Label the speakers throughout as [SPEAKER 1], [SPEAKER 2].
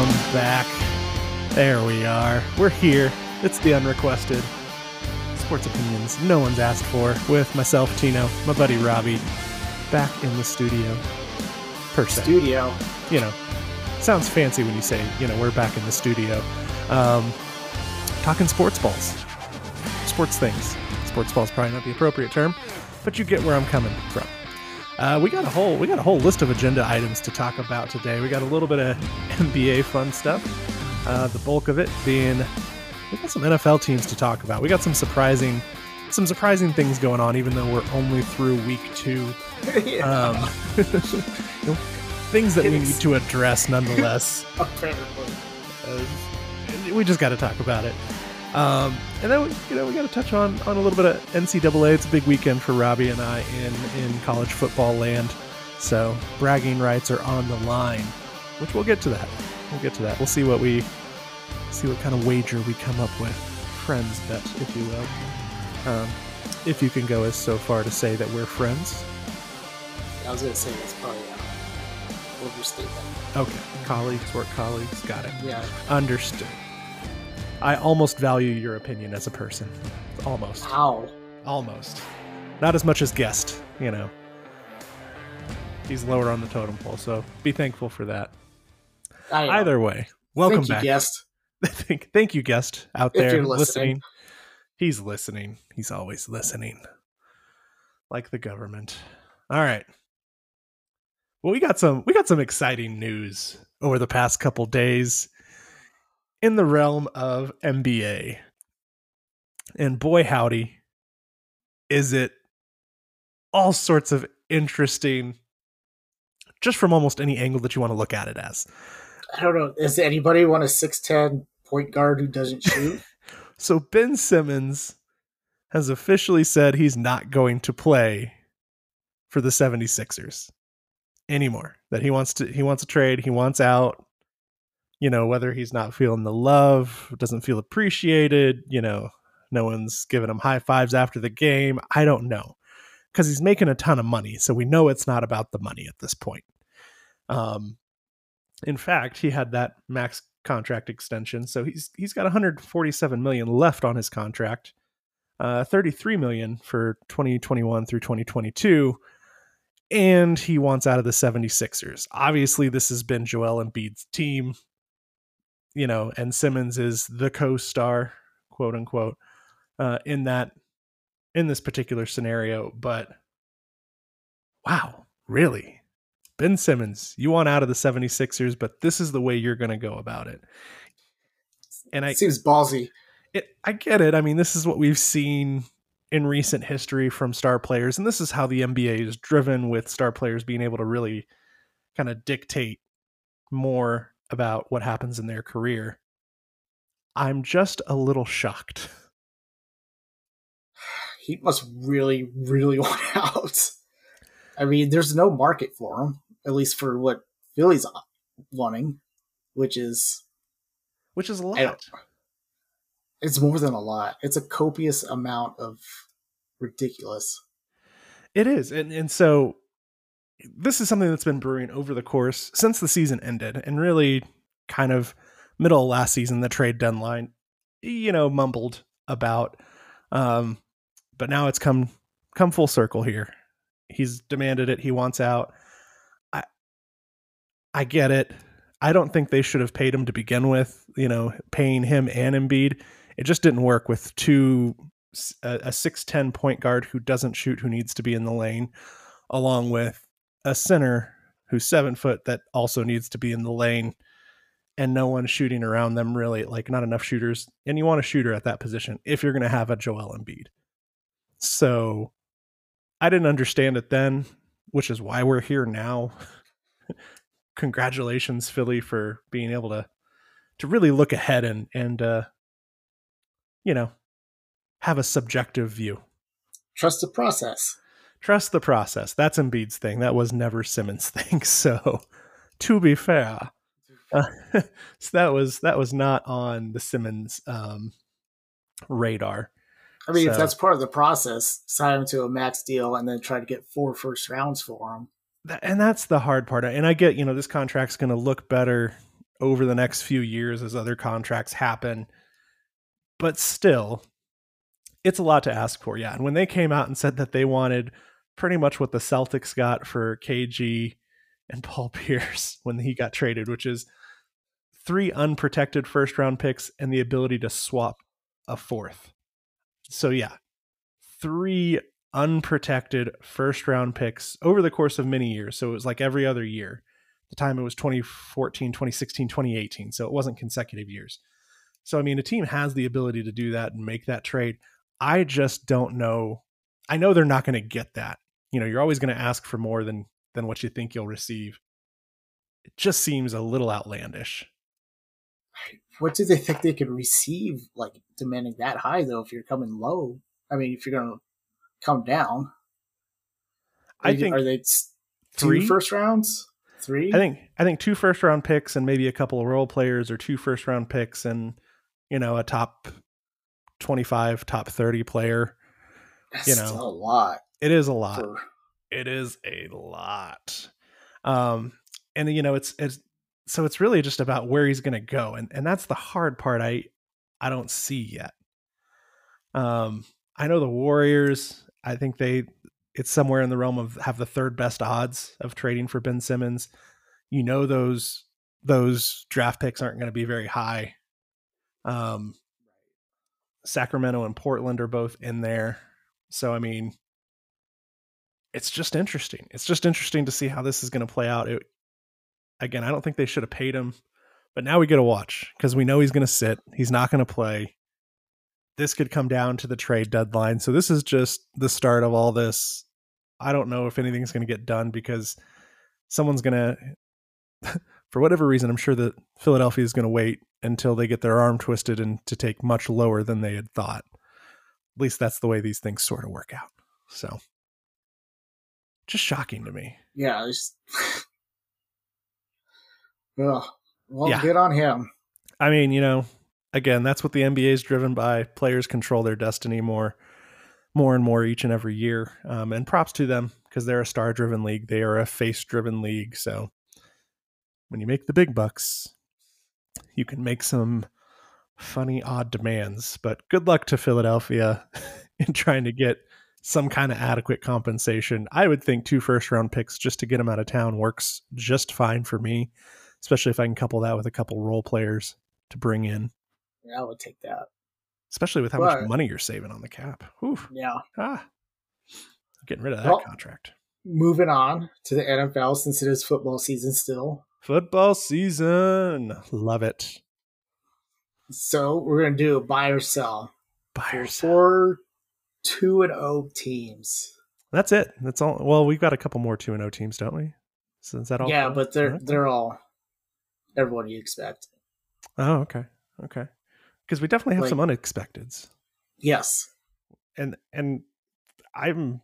[SPEAKER 1] Welcome back. There we are. We're here. It's the unrequested sports opinions no one's asked for with myself, Tino, my buddy Robbie, back in the studio. Per se.
[SPEAKER 2] Studio.
[SPEAKER 1] You know, sounds fancy when you say, you know, we're back in the studio. Um, talking sports balls, sports things. Sports balls probably not the appropriate term, but you get where I'm coming from. Uh, we got a whole we got a whole list of agenda items to talk about today. We got a little bit of NBA fun stuff. Uh, the bulk of it being we got some NFL teams to talk about. We got some surprising some surprising things going on, even though we're only through week two. Um, things that we need to address nonetheless. Uh, we just got to talk about it. Um, and then we, you know we got to touch on on a little bit of NCAA. It's a big weekend for Robbie and I in in college football land, so bragging rights are on the line, which we'll get to that. We'll get to that. We'll see what we see what kind of wager we come up with, friends bet, if you will. Um, if you can go as so far to say that we're friends.
[SPEAKER 2] I was gonna say that's probably uh, overstate that.
[SPEAKER 1] Okay, colleagues, work colleagues, got it.
[SPEAKER 2] Yeah.
[SPEAKER 1] Understood. I almost value your opinion as a person. Almost.
[SPEAKER 2] How?
[SPEAKER 1] Almost. Not as much as guest, you know. He's lower on the totem pole, so be thankful for that. Either way, welcome
[SPEAKER 2] Thank you,
[SPEAKER 1] back.
[SPEAKER 2] guest.
[SPEAKER 1] thank, thank you, guest out
[SPEAKER 2] If
[SPEAKER 1] there
[SPEAKER 2] you're listening.
[SPEAKER 1] He's listening. He's always listening. Like the government. All right. Well, we got some we got some exciting news over the past couple days in the realm of NBA. And boy howdy, is it all sorts of interesting just from almost any angle that you want to look at it as.
[SPEAKER 2] I don't know. Does anybody want a six ten point guard who doesn't shoot?
[SPEAKER 1] So Ben Simmons has officially said he's not going to play for the 76ers anymore. That he wants to he wants a trade, he wants out. You know, whether he's not feeling the love, doesn't feel appreciated, you know, no one's giving him high fives after the game. I don't know. Cuz he's making a ton of money, so we know it's not about the money at this point. Um in fact, he had that max contract extension, so he's he's got 147 million left on his contract, uh, 33 million for 2021 through 2022, and he wants out of the 76ers. Obviously, this has been Joel Embiid's team, you know, and Simmons is the co-star, quote unquote, uh, in that in this particular scenario. But wow, really? Ben Simmons, you want out of the 76ers, but this is the way you're going to go about it. And I
[SPEAKER 2] Seems ballsy.
[SPEAKER 1] it, I get it. I mean, this is what we've seen in recent history from star players, and this is how the NBA is driven with star players being able to really kind of dictate more about what happens in their career. I'm just a little shocked.
[SPEAKER 2] He must really, really want out. I mean, there's no market for him, at least for what Philly's uh, wanting, which is
[SPEAKER 1] Which is a lot.
[SPEAKER 2] it's more than a lot. It's a copious amount of ridiculous.
[SPEAKER 1] It is. And and so this is something that's been brewing over the course since the season ended and really kind of middle of last season the trade deadline you know mumbled about um but now it's come come full circle here. He's demanded it, he wants out. I I get it. I don't think they should have paid him to begin with, you know, paying him and Embiid. It just didn't work with two a, a 6'10 point guard who doesn't shoot who needs to be in the lane along with a center who's seven foot that also needs to be in the lane and no one shooting around them really like not enough shooters and you want a shooter at that position if you're going to have a Joel Embiid. So I didn't understand it then which is why we're here now. Congratulations Philly for being able to to really look ahead and and uh you know have a subjective view.
[SPEAKER 2] Trust the process.
[SPEAKER 1] Trust the process. That's Embiid's thing. That was never Simmons' thing. So, to be fair, uh, so that was that was not on the Simmons um, radar.
[SPEAKER 2] I mean, if that's part of the process, sign him to a max deal and then try to get four first rounds for him.
[SPEAKER 1] That- And that's the hard part. And I get, you know, this contract's going to look better over the next few years as other contracts happen. But still, it's a lot to ask for. Yeah. And when they came out and said that they wanted pretty much what the Celtics got for KG and Paul Pierce when he got traded, which is three unprotected first round picks and the ability to swap a fourth. So, yeah, three unprotected first round picks over the course of many years. So it was like every other year. The time it was 2014, 2016, 2018. So it wasn't consecutive years. So, I mean, a team has the ability to do that and make that trade. I just don't know. I know they're not going to get that. You know, you're always going to ask for more than than what you think you'll receive. It just seems a little outlandish.
[SPEAKER 2] What do they think they could receive, like demanding that high though? If you're coming low, I mean, if you're going to come down,
[SPEAKER 1] I think
[SPEAKER 2] are they two
[SPEAKER 1] three?
[SPEAKER 2] rounds? Three?
[SPEAKER 1] I think I think two first round picks and maybe a couple of role players or two first round picks and you know a top 25 top 30 player.
[SPEAKER 2] That's
[SPEAKER 1] you know,
[SPEAKER 2] still a lot.
[SPEAKER 1] It is a lot.
[SPEAKER 2] For,
[SPEAKER 1] It is a lot. Um and you know it's it's so it's really just about where he's going to go and and that's the hard part I I don't see yet. Um I know the Warriors, I think they it's somewhere in the realm of have the third best odds of trading for Ben Simmons. You know those those draft picks aren't going to be very high. Um Sacramento and Portland are both in there. So I mean it's just interesting. It's just interesting to see how this is going to play out. It, again, I don't think they should have paid him, but now we get to watch because we know he's going to sit. He's not going to play. This could come down to the trade deadline. So this is just the start of all this. I don't know if anything's going to get done because someone's going to, for whatever reason, I'm sure that Philadelphia is going to wait until they get their arm twisted and to take much lower than they had thought. At least that's the way these things sort of work out. So just shocking to me.
[SPEAKER 2] yeah, Ugh. well,
[SPEAKER 1] Yeah.
[SPEAKER 2] good on him.
[SPEAKER 1] I mean, you know, again, that's what the NBA is driven by. Players control their destiny more, more and more each and every year. Um, and props to them because they're a star-driven league. They are a face-driven league. So when you make the big bucks, you can make some funny, odd demands. But good luck to Philadelphia in trying to get some kind of adequate compensation. I would think two first-round picks just to get them out of town works just fine for me, especially if I can couple that with a couple role players to bring in
[SPEAKER 2] Yeah, I would take that.
[SPEAKER 1] especially with how
[SPEAKER 2] But-
[SPEAKER 1] much money you're saving on the cap. Whew.
[SPEAKER 2] Yeah.
[SPEAKER 1] Ah, getting rid of that
[SPEAKER 2] Well-
[SPEAKER 1] contract.
[SPEAKER 2] Moving on to the NFL since it is football season still.
[SPEAKER 1] Football season, love it.
[SPEAKER 2] So we're gonna do a buy or sell for
[SPEAKER 1] Buyers.
[SPEAKER 2] four two and O teams.
[SPEAKER 1] That's it. That's all. Well, we've got a couple more two and O teams, don't we? So is that all?
[SPEAKER 2] yeah, but they're
[SPEAKER 1] Okay.
[SPEAKER 2] they're all everyone you expect.
[SPEAKER 1] Oh, okay, okay. Because we definitely have
[SPEAKER 2] Like-
[SPEAKER 1] some unexpecteds,
[SPEAKER 2] Yes.
[SPEAKER 1] and and I'm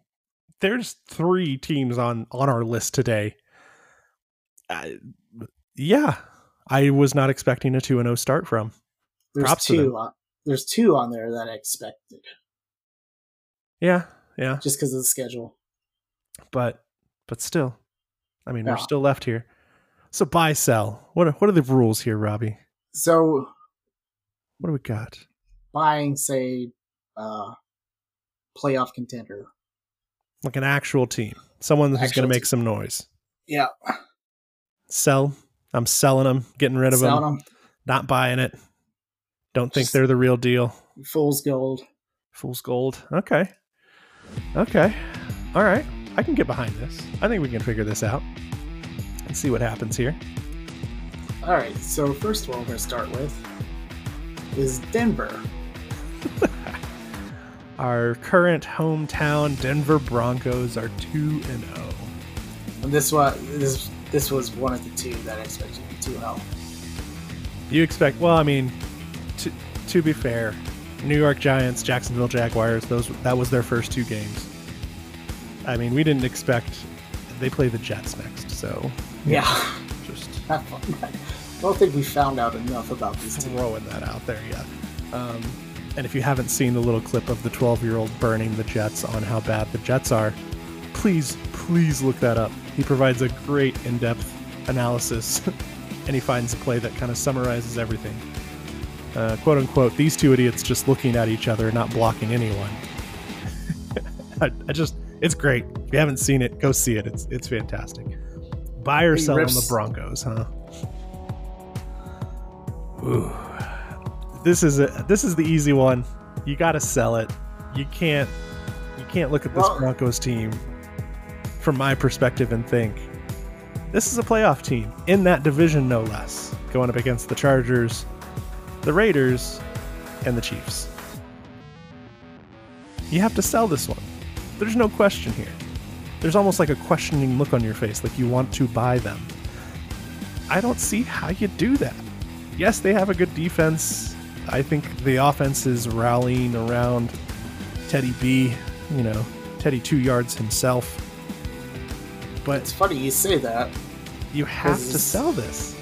[SPEAKER 1] there's three teams on on our list today. I, yeah, I was not expecting a two and O start from.
[SPEAKER 2] There's
[SPEAKER 1] Props
[SPEAKER 2] two on, there's two on there that I expected
[SPEAKER 1] Yeah, yeah.
[SPEAKER 2] just because of the schedule.
[SPEAKER 1] but but still, I mean, we're still left here. So buy sell. What are, what are the rules here, Robbie?
[SPEAKER 2] So
[SPEAKER 1] What do we got?
[SPEAKER 2] buying, say, uh, playoff contender.
[SPEAKER 1] Like an actual team, someone who's going to make some noise.
[SPEAKER 2] Yeah,
[SPEAKER 1] Sell. I'm selling them, getting rid of
[SPEAKER 2] selling
[SPEAKER 1] them,
[SPEAKER 2] them.
[SPEAKER 1] not buying it. Don't think they're the real deal.
[SPEAKER 2] Fool's gold.
[SPEAKER 1] Fool's gold. Okay. Okay. All right. I can get behind this. I think we can figure this out and see what happens here.
[SPEAKER 2] All right. So first one we're gonna start with is Denver.
[SPEAKER 1] Our current hometown Denver Broncos are 2 and oh. 0.
[SPEAKER 2] And this one, this this was one of the two that I expected to be 2-0.
[SPEAKER 1] You expect? Well, I mean, to to be fair, New York Giants, Jacksonville Jaguars. Those that was their first two games. I mean, we didn't expect. They play the Jets next, so
[SPEAKER 2] Yeah,
[SPEAKER 1] just
[SPEAKER 2] not fun. I don't think we found out enough about these
[SPEAKER 1] throwing that out there. Yeah. Um, and if you haven't seen the little clip of the 12-year-old burning the Jets on how bad the Jets are, please, please look that up. He provides a great in-depth analysis and he finds a play that kind of summarizes everything. Uh, quote unquote, these two idiots just looking at each other, not blocking anyone. I, I just, it's great. If you haven't seen it, go see it. It's it's fantastic. Buy or
[SPEAKER 2] He
[SPEAKER 1] sell on the Broncos, huh? Ooh. This is a this is the easy one. You got to sell it. You can't you can't look at this
[SPEAKER 2] Well-
[SPEAKER 1] Broncos team from my perspective and think this is a playoff team in that division no less, going up against the Chargers, the Raiders, and the Chiefs. You have to sell this one. There's no question here. There's almost like a questioning look on your face, like you want to buy them. I don't see how you do that. Yes, they have a good defense. I think the offense is rallying around Teddy B, you know, Teddy two yards himself. But
[SPEAKER 2] It's funny you say that.
[SPEAKER 1] you have to sell this.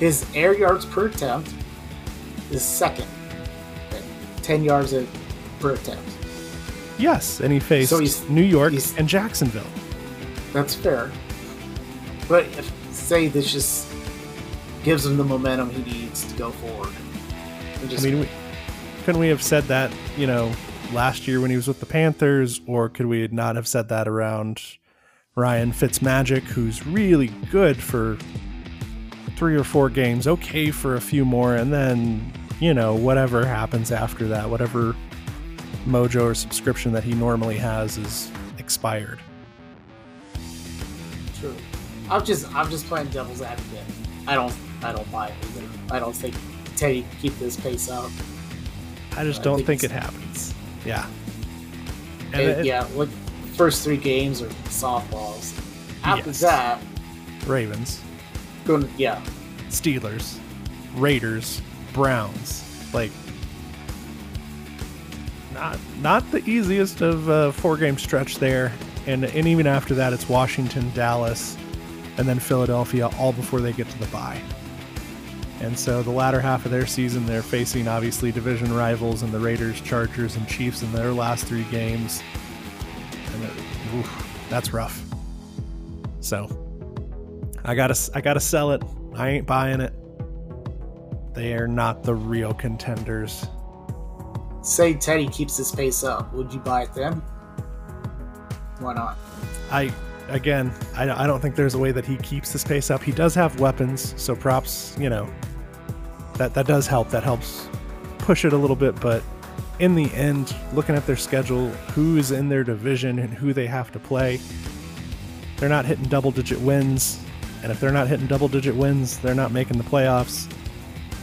[SPEAKER 2] His air yards per attempt is second, at ten yards a- per attempt.
[SPEAKER 1] Yes, and he faced
[SPEAKER 2] So he's-
[SPEAKER 1] New York
[SPEAKER 2] he's-
[SPEAKER 1] and Jacksonville.
[SPEAKER 2] That's fair. But if say this just gives him the momentum he needs to go forward.
[SPEAKER 1] I mean, we, couldn't we have said that, you know, last year when he was with the Panthers, or could we not have said that around Ryan Fitzmagic, who's really good for three or four games, okay for a few more, and then, you know, whatever happens after that, whatever mojo or subscription that he normally has is expired.
[SPEAKER 2] True. I'm just I'm just playing devil's advocate. I don't I don't buy it either. I don't think Teddy can keep this pace up.
[SPEAKER 1] I just
[SPEAKER 2] I
[SPEAKER 1] don't
[SPEAKER 2] think
[SPEAKER 1] think it happens. Yeah. And
[SPEAKER 2] And,
[SPEAKER 1] it-
[SPEAKER 2] yeah, like first three games are softballs. After
[SPEAKER 1] Yes.
[SPEAKER 2] that,
[SPEAKER 1] Ravens,
[SPEAKER 2] yeah,
[SPEAKER 1] Steelers, Raiders, Browns. Like not not the easiest of uh, four game stretch there, and and even after that, it's Washington, Dallas, and then Philadelphia, all before they get to the bye. And so the latter half of their season, they're facing obviously division rivals and the Raiders, Chargers, and Chiefs in their last three games. And it, oof, that's rough. So I gotta I gotta sell it. I ain't buying it. They are not the real contenders.
[SPEAKER 2] say Teddy keeps his pace up. Would you buy it then? Why not?
[SPEAKER 1] I again, I, I don't think there's a way that he keeps his pace up. He does have weapons, so props, you know, that that does help. That helps push it a little bit, but in the end, looking at their schedule, who's in their division and who they have to play, they're not hitting double digit wins. And if they're not hitting double digit wins, they're not making the playoffs.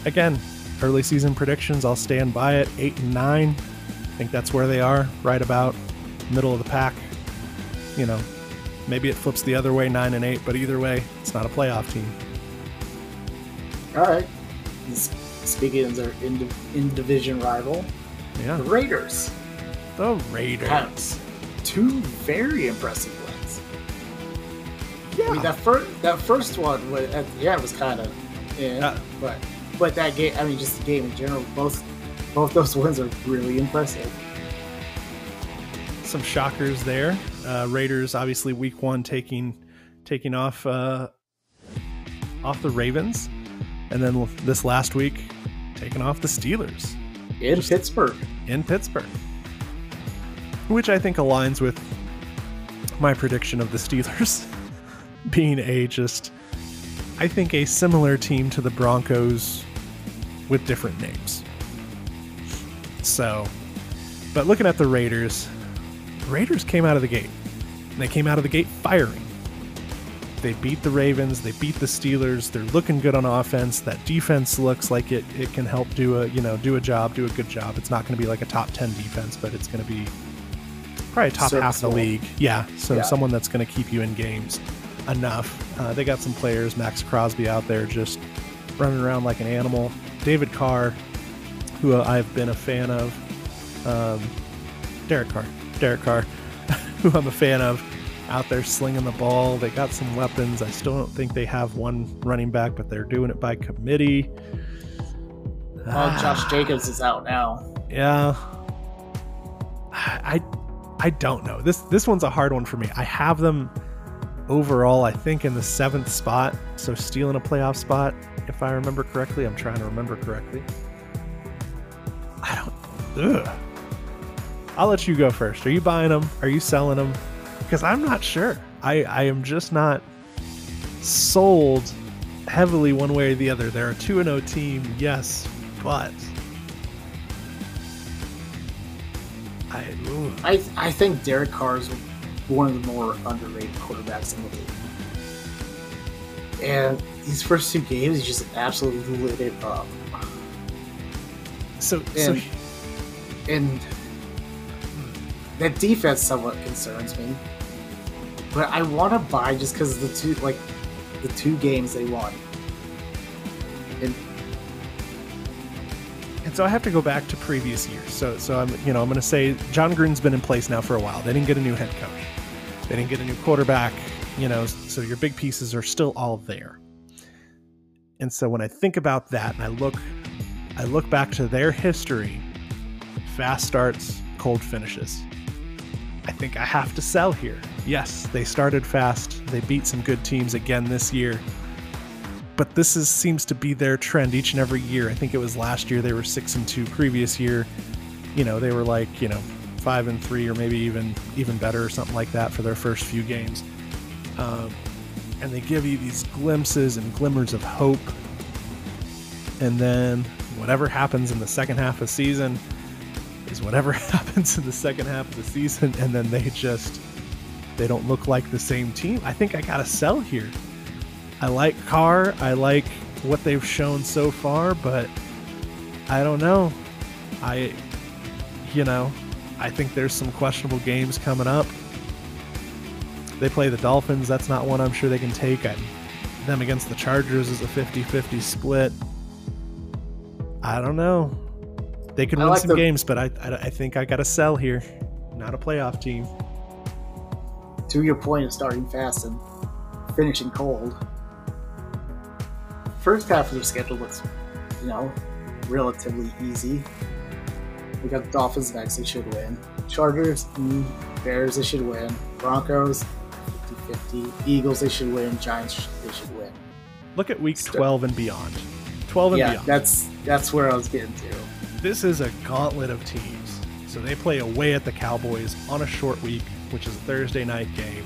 [SPEAKER 1] Again, early season predictions, I'll stand by it. Eight and nine. I think that's where they are, right about middle of the pack. You know, maybe it flips the other way, nine and eight, but either way, it's not a playoff team.
[SPEAKER 2] All right. Speaking of their in, in division rival,
[SPEAKER 1] Yeah.
[SPEAKER 2] the Raiders
[SPEAKER 1] The Raiders.
[SPEAKER 2] two very impressive.
[SPEAKER 1] Yeah.
[SPEAKER 2] I mean, that first that first one was, yeah, it was kind of, yeah,
[SPEAKER 1] Uh,
[SPEAKER 2] but but that game, I mean, just the game in general, both both those wins are really impressive.
[SPEAKER 1] some shockers there. Uh, Raiders obviously week one taking taking off uh, off the Ravens, and then this last week taking off the Steelers
[SPEAKER 2] In Pittsburgh,
[SPEAKER 1] in Pittsburgh, which I think aligns with my prediction of the Steelers being a just I think a similar team to the Broncos with different names. So, but looking at the Raiders, Raiders came out of the gate. And they came out of the gate firing. They beat the Ravens, they beat the Steelers. They're looking good on offense. That defense looks like it it can help do a, you know, do a job, do a good job. It's not going to be like a top 10 defense, but it's going to be probably top half of the league. Yeah, so
[SPEAKER 2] Yeah.
[SPEAKER 1] someone that's going to keep you in games enough. Uh, they got some players, Maxx Crosby out there just running around like an animal. David Carr, who I've been a fan of. Um, Derek Carr. Derek Carr, who I'm a fan of, out there slinging the ball. They got some weapons. I still don't think they have one running back, but they're doing it by committee.
[SPEAKER 2] well, Josh Jacobs is out now.
[SPEAKER 1] Yeah. I I don't know. This this one's a hard one for me. I have them overall, I think in the seventh spot. So stealing a playoff spot, if I remember correctly. I'm trying to remember correctly. I don't. Ugh. I'll let you go first. Are you buying them? Are you selling them? Because I'm not sure. I, I am just not sold heavily one way or the other. They're a 2 0 team, yes, but. I.
[SPEAKER 2] I I think Derek Carr is one of the more underrated quarterbacks in the league. And these first two games, he just absolutely lit it up.
[SPEAKER 1] So, so
[SPEAKER 2] And and that defense somewhat concerns me. But I want to buy just because the two like the two games they won. And
[SPEAKER 1] And so I have to go back to previous years. So so I'm you know I'm going to say Jon Gruden's been in place now for a while. They didn't get a new head coach. They didn't get a new quarterback. You know, so your big pieces are still all there. And so when I think about that and I look I look back to their history, fast starts, cold finishes. I think I have to sell here. Yes, they started fast. They beat some good teams again this year. But this is seems to be their trend each and every year. I think it was last year they were 6 and 2 previous year. You know, they were like, you know, 5 and 3 or maybe even even better or something like that for their first few games. Um, and they give you these glimpses and glimmers of hope. And then whatever happens in the second half of the season is whatever happens in the second half of the season and then they just they don't look like the same team. I think I got to sell here. I like Carr. I like what they've shown so far, but I don't know. I you know, I think there's some questionable games coming up. They play the Dolphins. That's not one I'm sure they can take. I, them against the Chargers is a 50-50 split. I don't know. They could win
[SPEAKER 2] like
[SPEAKER 1] some
[SPEAKER 2] the-
[SPEAKER 1] games, but I, I, I think I got to sell here. Not a playoff team.
[SPEAKER 2] to your point of starting fast and finishing cold, first half of their schedule looks, you know, relatively easy. We got Dolphins next, they should win. Chargers, mm, Bears, they should win. Broncos, 50 50. Eagles, they should win. Giants, they should win.
[SPEAKER 1] Look at week 12 and beyond. 12 and
[SPEAKER 2] yeah,
[SPEAKER 1] beyond.
[SPEAKER 2] that's that's where I was getting to.
[SPEAKER 1] this is a gauntlet of teams. So they play away at the Cowboys on a short week, which is a Thursday night game.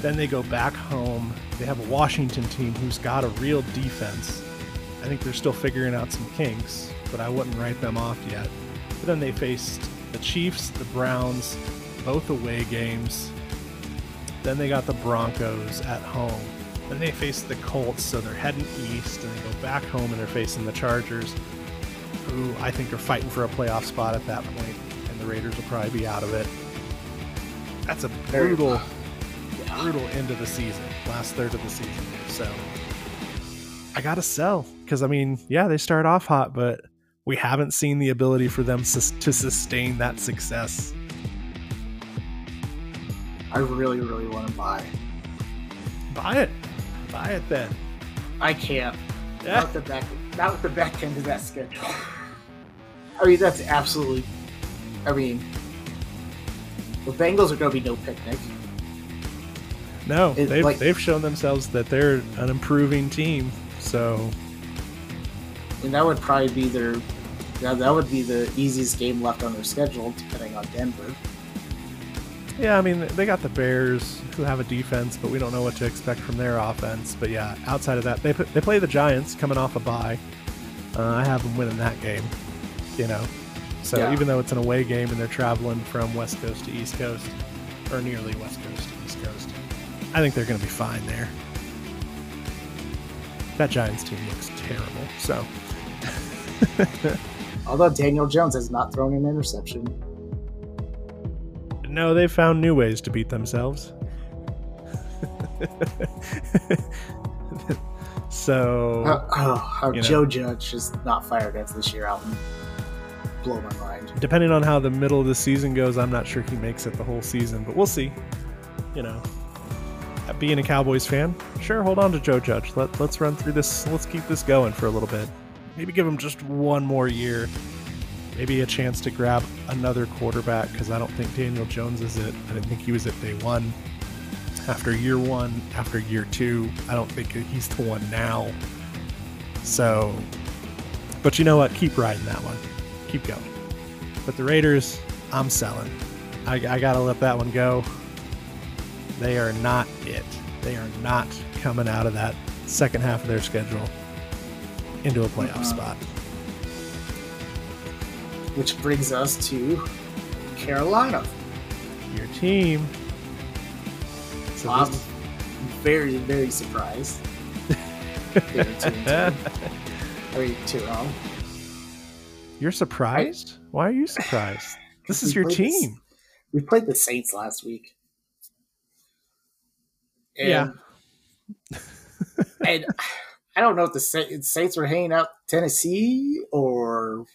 [SPEAKER 1] Then they go back home. They have a Washington team who's got a real defense. I think they're still figuring out some kinks, but I wouldn't write them off yet. But then they faced the Chiefs, the Browns, both away games. Then they got the Broncos at home. Then they face the Colts, so they're heading east, and they go back home and they're facing the Chargers who I think are fighting for a playoff spot at that point, and the Raiders will probably be out of it. That's a brutal, brutal end of the season, last third of the season. So I gotta sell because I mean, yeah, they start off hot, but we haven't seen the ability for them sus- to sustain that success.
[SPEAKER 2] I really, really want to buy.
[SPEAKER 1] Buy it, buy it then.
[SPEAKER 2] I can't.
[SPEAKER 1] Yeah.
[SPEAKER 2] Not the back, not with the back end of that schedule. I mean, that's absolutely. I mean, the Bengals are going to be no picnic.
[SPEAKER 1] No,
[SPEAKER 2] It-
[SPEAKER 1] they've
[SPEAKER 2] like-
[SPEAKER 1] they've shown themselves that they're an improving team. So
[SPEAKER 2] And that would probably be their. That, that would be the easiest game left on their schedule, depending on Denver.
[SPEAKER 1] Yeah, I mean they got the Bears who have a defense, but we don't know what to expect from their offense. But yeah, outside of that, they they play the Giants coming off a bye. Uh, I have them winning that game. You know, so
[SPEAKER 2] Yeah.
[SPEAKER 1] even though it's an away game and they're traveling from West Coast to East Coast, or nearly West Coast to East Coast, I think they're going to be fine there. That Giants team looks terrible. So
[SPEAKER 2] Although Daniel Jones has not thrown an interception.
[SPEAKER 1] no, they found new ways to beat themselves. so
[SPEAKER 2] Uh, oh,
[SPEAKER 1] know.
[SPEAKER 2] Joe Judge is not fired against this year out blow my mind.
[SPEAKER 1] depending on how the middle of the season goes, I'm not sure he makes it the whole season, but we'll see. You know, Uh, being a Cowboys fan, sure, hold on to Joe Judge. Let, let's run through this. Let's keep this going for a little bit. Maybe give him just one more year. Maybe a chance to grab another quarterback because I don't think Daniel Jones is it. I didn't think he was it day one. after year one, after year two. I don't think he's the one now. So, but you know what? Keep riding that one. Keep going. But the Raiders, I'm selling. I, I got to let that one go. They are not it. They are not coming out of that second half of their schedule into a playoff uh-huh. spot.
[SPEAKER 2] Which brings us to Carolina.
[SPEAKER 1] Your team.
[SPEAKER 2] So I'm this... very, very surprised. two and two. two wrong.
[SPEAKER 1] You're surprised? I... Why are you surprised? This is your team. This...
[SPEAKER 2] We played the Saints last week.
[SPEAKER 1] And, yeah.
[SPEAKER 2] and I don't know if the Saints were hanging out Tennessee or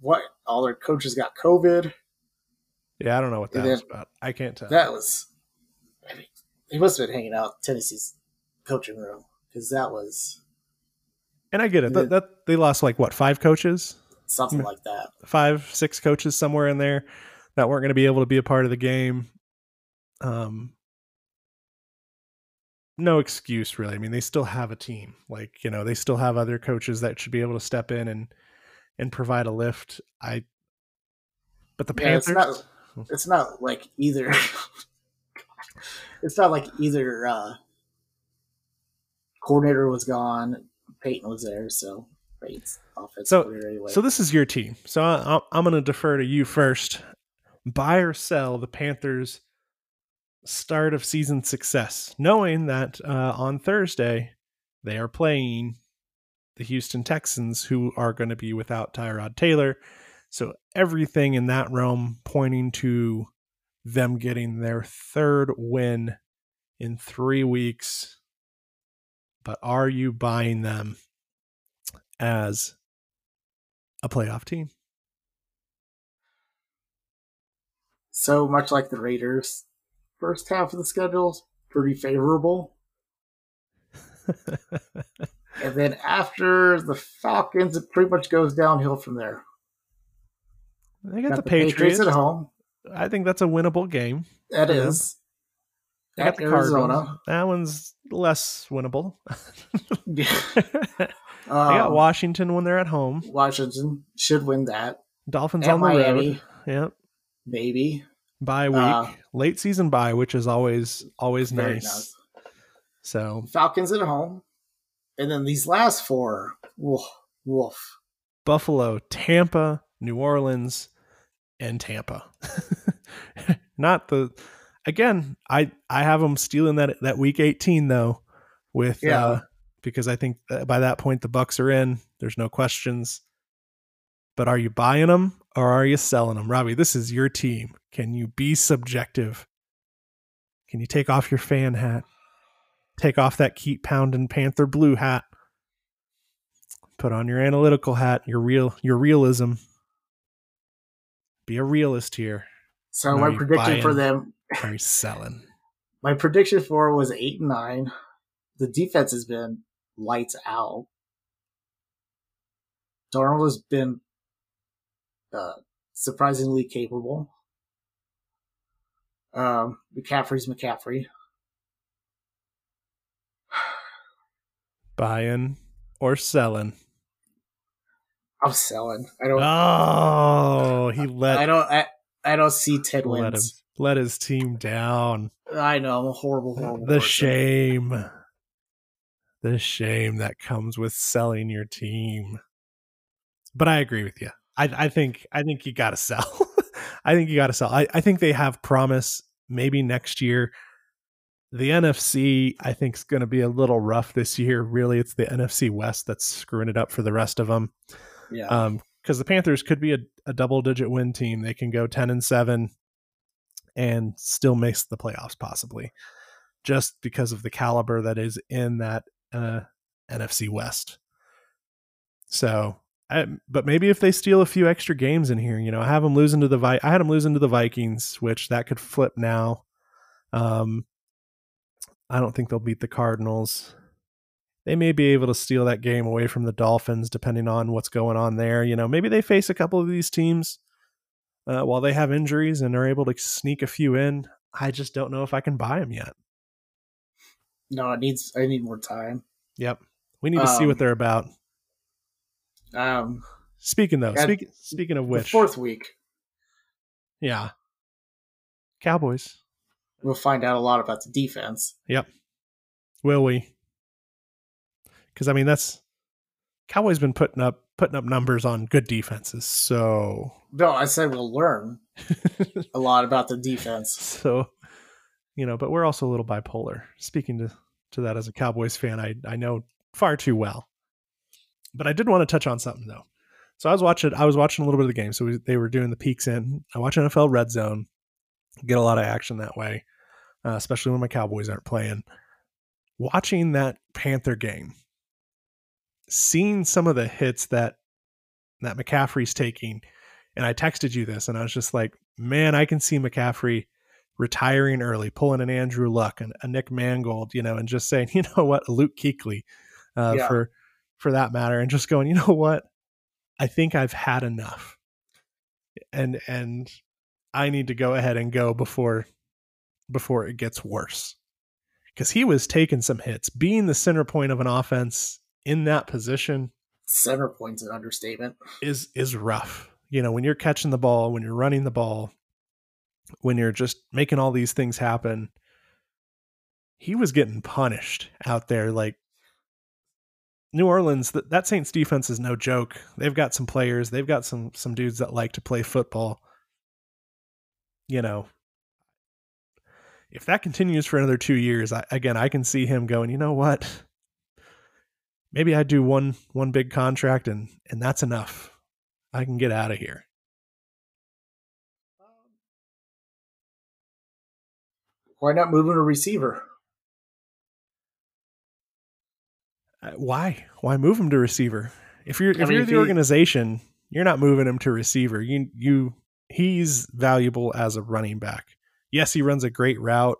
[SPEAKER 2] what. All their coaches got COVID.
[SPEAKER 1] Yeah, I don't know what that was about. I can't tell.
[SPEAKER 2] That was. I mean, he must have been hanging out Tennessee's coaching room because that was.
[SPEAKER 1] And I get it. That, that they lost like what five coaches,
[SPEAKER 2] something like that.
[SPEAKER 1] Five, six coaches somewhere in there that weren't going to be able to be a part of the game. Um, no excuse really. I mean, they still have a team. Like, you know, they still have other coaches that should be able to step in and and provide a lift. I but the yeah, Panthers
[SPEAKER 2] it's not, it's not like either it's not like either uh coordinator was gone, Payton was there, so Payton's offense
[SPEAKER 1] so, anyway. So this is your team. So I, I'm going to defer to you first. Buy or sell the Panthers start of season success, knowing that uh, on Thursday they are playing the Houston Texans, who are going to be without Tyrod Taylor. So everything in that realm pointing to them getting their third win in three weeks. But are you buying them as a playoff team?
[SPEAKER 2] So much like the Raiders, first half of the schedule is pretty favorable. and then after the Falcons, it pretty much goes downhill from there.
[SPEAKER 1] They got, got the, the Patriots. Patriots.
[SPEAKER 2] at home.
[SPEAKER 1] I think that's a winnable game.
[SPEAKER 2] That is. At Arizona.
[SPEAKER 1] That one's less winnable. yeah. they got um, Washington when they're at home.
[SPEAKER 2] Washington should win that.
[SPEAKER 1] Dolphins on the Miami, road. Yep.
[SPEAKER 2] Maybe.
[SPEAKER 1] Bye week, uh, late season bye, which is always always nice. nice. So
[SPEAKER 2] Falcons at home, and then these last four, woof, woof.
[SPEAKER 1] Buffalo, Tampa, New Orleans, and Tampa. Not the again. I I have them stealing that that week eighteen though, with yeah. Uh, because I think by that point the Bucs are in. There's no questions. But are you buying them or are you selling them, Robbie? This is your team. Can you be subjective? Can you take off your fan hat? Take off that keep pounding Panther blue hat. Put on your analytical hat, your real your realism. Be a realist here.
[SPEAKER 2] So my prediction for them
[SPEAKER 1] are you selling?
[SPEAKER 2] My prediction for was eight and nine. The defense has been lights out. Darnold has been uh, surprisingly capable. Um, McCaffrey's McCaffrey.
[SPEAKER 1] Buying or selling?
[SPEAKER 2] I'm selling. I don't.
[SPEAKER 1] Oh, he let.
[SPEAKER 2] I don't. I, I don't see Ted
[SPEAKER 1] let
[SPEAKER 2] wins.
[SPEAKER 1] Him, let his team down.
[SPEAKER 2] I know. I'm a horrible, horrible.
[SPEAKER 1] The person. shame. The shame that comes with selling your team. But I agree with you. I, I think. I think you got to sell. I think you got to sell. I, I think they have promise. Maybe next year. The NFC, I think, is going to be a little rough this year. Really, it's the NFC West that's screwing it up for the rest of them.
[SPEAKER 2] Yeah.
[SPEAKER 1] Um, because the Panthers could be a, a double digit win team. They can go 10 and 7 and still miss the playoffs, possibly, just because of the caliber that is in that uh, NFC West. So I, but maybe if they steal a few extra games in here, you know, I have them losing to the Vi- I had them losing to the Vikings, which that could flip now. Um, I don't think they'll beat the Cardinals. They may be able to steal that game away from the Dolphins, depending on what's going on there. You know, maybe they face a couple of these teams uh, while they have injuries and are able to sneak a few in. I just don't know if I can buy them yet.
[SPEAKER 2] No, it needs. I need more time.
[SPEAKER 1] Yep. We need to see
[SPEAKER 2] Um,
[SPEAKER 1] what they're about.
[SPEAKER 2] Um,
[SPEAKER 1] Speaking though,
[SPEAKER 2] at
[SPEAKER 1] speaking speaking of which,
[SPEAKER 2] fourth week,
[SPEAKER 1] yeah, Cowboys.
[SPEAKER 2] we'll find out a lot about the defense. Yep.
[SPEAKER 1] Will we? Because I mean, that's Cowboys been putting up putting up numbers on good defenses. So
[SPEAKER 2] No, I said we'll learn a lot about the defense.
[SPEAKER 1] so you know, but we're also a little bipolar. Speaking to to that as a Cowboys fan, I I know far too well. But I did want to touch on something though. So I was watching I was watching a little bit of the game. So we, they were doing the peaks in. I watch NFL Red Zone, get a lot of action that way, uh, especially when my Cowboys aren't playing. Watching that Panther game, seeing some of the hits that that McCaffrey's taking, and I texted you this, and I was just like, man, I can see McCaffrey retiring early, pulling an Andrew Luck and a Nick Mangold, you know, and just saying, you know what, Luke Kuechly, uh,
[SPEAKER 2] Yeah.
[SPEAKER 1] for for that matter, and just going, you know what, I think I've had enough, and and I need to go ahead and go before before it gets worse, because he was taking some hits, being the center point of an offense in that position
[SPEAKER 2] Center point's an understatement.
[SPEAKER 1] is is rough. You know, when you're catching the ball, when you're running the ball, when you're just making all these things happen, he was getting punished out there. Like New Orleans, that, that Saints defense is no joke. They've got some players, they've got some some dudes that like to play football. You know, if that continues for another two years, I, again, I can see him going. You know what? Maybe I do one one big contract and and that's enough. I can get out of here.
[SPEAKER 2] Why not move him a receiver?
[SPEAKER 1] Why? Why move him to receiver? If you're
[SPEAKER 2] I
[SPEAKER 1] if
[SPEAKER 2] mean,
[SPEAKER 1] you're the
[SPEAKER 2] he-
[SPEAKER 1] organization, you're not moving him to receiver. You you he's valuable as a running back. Yes, he runs a great route,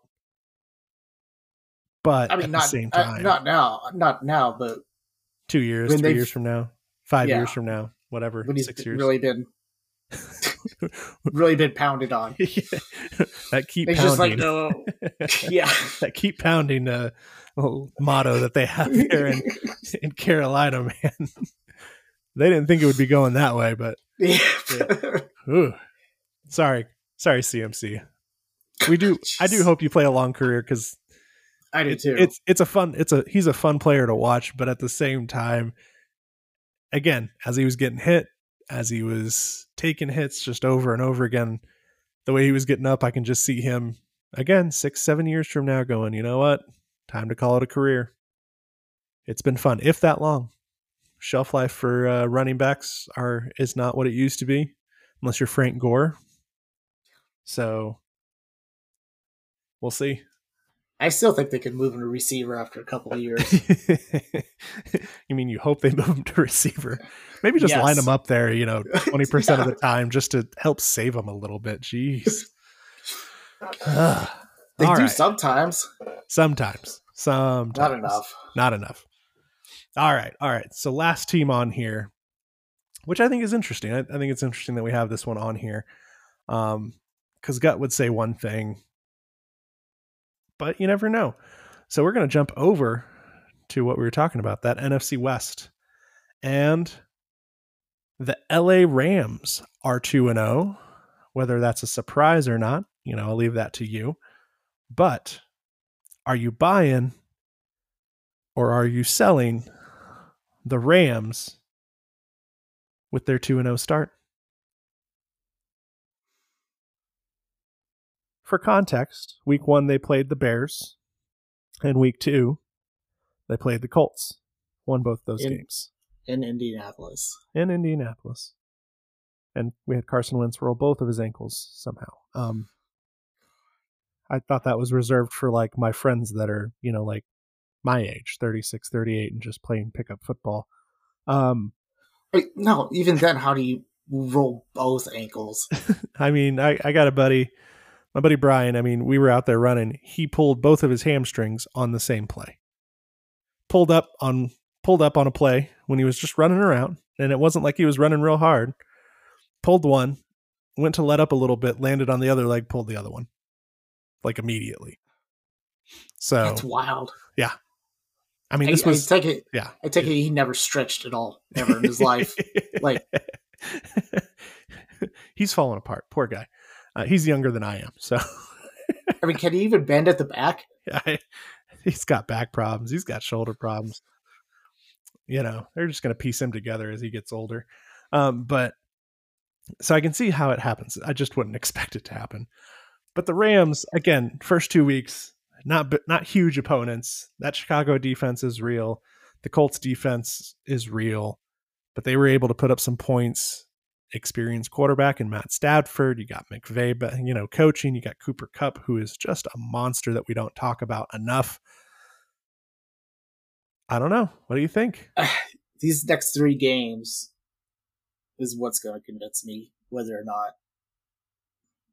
[SPEAKER 1] but
[SPEAKER 2] I mean,
[SPEAKER 1] at
[SPEAKER 2] not
[SPEAKER 1] the same
[SPEAKER 2] uh,
[SPEAKER 1] time,
[SPEAKER 2] not now, not now, but
[SPEAKER 1] two years, three years from now, five
[SPEAKER 2] Yeah.
[SPEAKER 1] years from now, whatever,
[SPEAKER 2] when he's
[SPEAKER 1] six years.
[SPEAKER 2] really been really been pounded on.
[SPEAKER 1] that keep
[SPEAKER 2] It's just like no, yeah.
[SPEAKER 1] that keep pounding uh, motto that they have there in, in Carolina, man. they didn't think it would be going that way, but
[SPEAKER 2] yeah.
[SPEAKER 1] Ooh. Sorry. Sorry, CMC. We do I do hope you play a long career because
[SPEAKER 2] I do too.
[SPEAKER 1] it's it's a fun it's a he's a fun player to watch, but at the same time, again, as he was getting hit, as he was taking hits just over and over again, the way he was getting up, I can just see him again six, seven years from now going, you know what? Time to call it a career. It's been fun, if that long. Shelf life for uh, running backs are is not what it used to be, unless you're Frank Gore. So we'll see.
[SPEAKER 2] I still think they could move him to receiver after a couple of years.
[SPEAKER 1] you mean you hope they move him to receiver? Maybe just line
[SPEAKER 2] Yes.
[SPEAKER 1] him up there, you know, twenty percent of the time, just to help save him a little bit. Jeez.
[SPEAKER 2] They do
[SPEAKER 1] right.
[SPEAKER 2] sometimes,
[SPEAKER 1] Sometimes, sometimes,
[SPEAKER 2] not enough.
[SPEAKER 1] not enough. All right, all right. So last team on here, which I think is interesting. I, I think it's interesting that we have this one on here, um, because Gut would say one thing, but you never know. So we're going to jump over to what we were talking about that NFC West, and the LA Rams are two and zero. Whether that's a surprise or not, you know, I'll leave that to you. But are you buying or are you selling the Rams with their 2 0 start? For context, week one they played the Bears, and week two they played the Colts. Won both those
[SPEAKER 2] In-
[SPEAKER 1] games
[SPEAKER 2] in Indianapolis.
[SPEAKER 1] in Indianapolis. And we had Carson Wentz roll both of his ankles somehow. Um, I thought that was reserved for like my friends that are, you know, like my age, 36, 38, and just playing pickup football. Um,
[SPEAKER 2] Wait, no, even then, how do you roll both ankles?
[SPEAKER 1] I mean, I, I got a buddy, my buddy Brian. I mean, we were out there running. He pulled both of his hamstrings on the same play. Pulled up on pulled up on a play when he was just running around, and it wasn't like he was running real hard. Pulled one, went to let up a little bit, landed on the other leg, pulled the other one. like immediately. So
[SPEAKER 2] That's wild. Yeah.
[SPEAKER 1] I mean,
[SPEAKER 2] I,
[SPEAKER 1] this was
[SPEAKER 2] I take it.
[SPEAKER 1] yeah.
[SPEAKER 2] I take it he never stretched at all ever in his life. Like-
[SPEAKER 1] he's falling apart. Poor guy. Uh, he's younger than I am, so
[SPEAKER 2] I mean, can he even bend at the back?
[SPEAKER 1] I, he's got back problems. He's got shoulder problems. You know, they're just going to piece him together as he gets older. Um, but so I can see how it happens. I just wouldn't expect it to happen. But the Rams, again, first two weeks, not not huge opponents. That Chicago defense is real. The Colts defense is real, but they were able to put up some points. Experienced quarterback in Matt Stafford. You got McVay, but you know, coaching. You got Cooper Kupp, who is just a monster that we don't talk about enough. I don't know. What do you think?
[SPEAKER 2] These next three games is what's going to convince me whether or not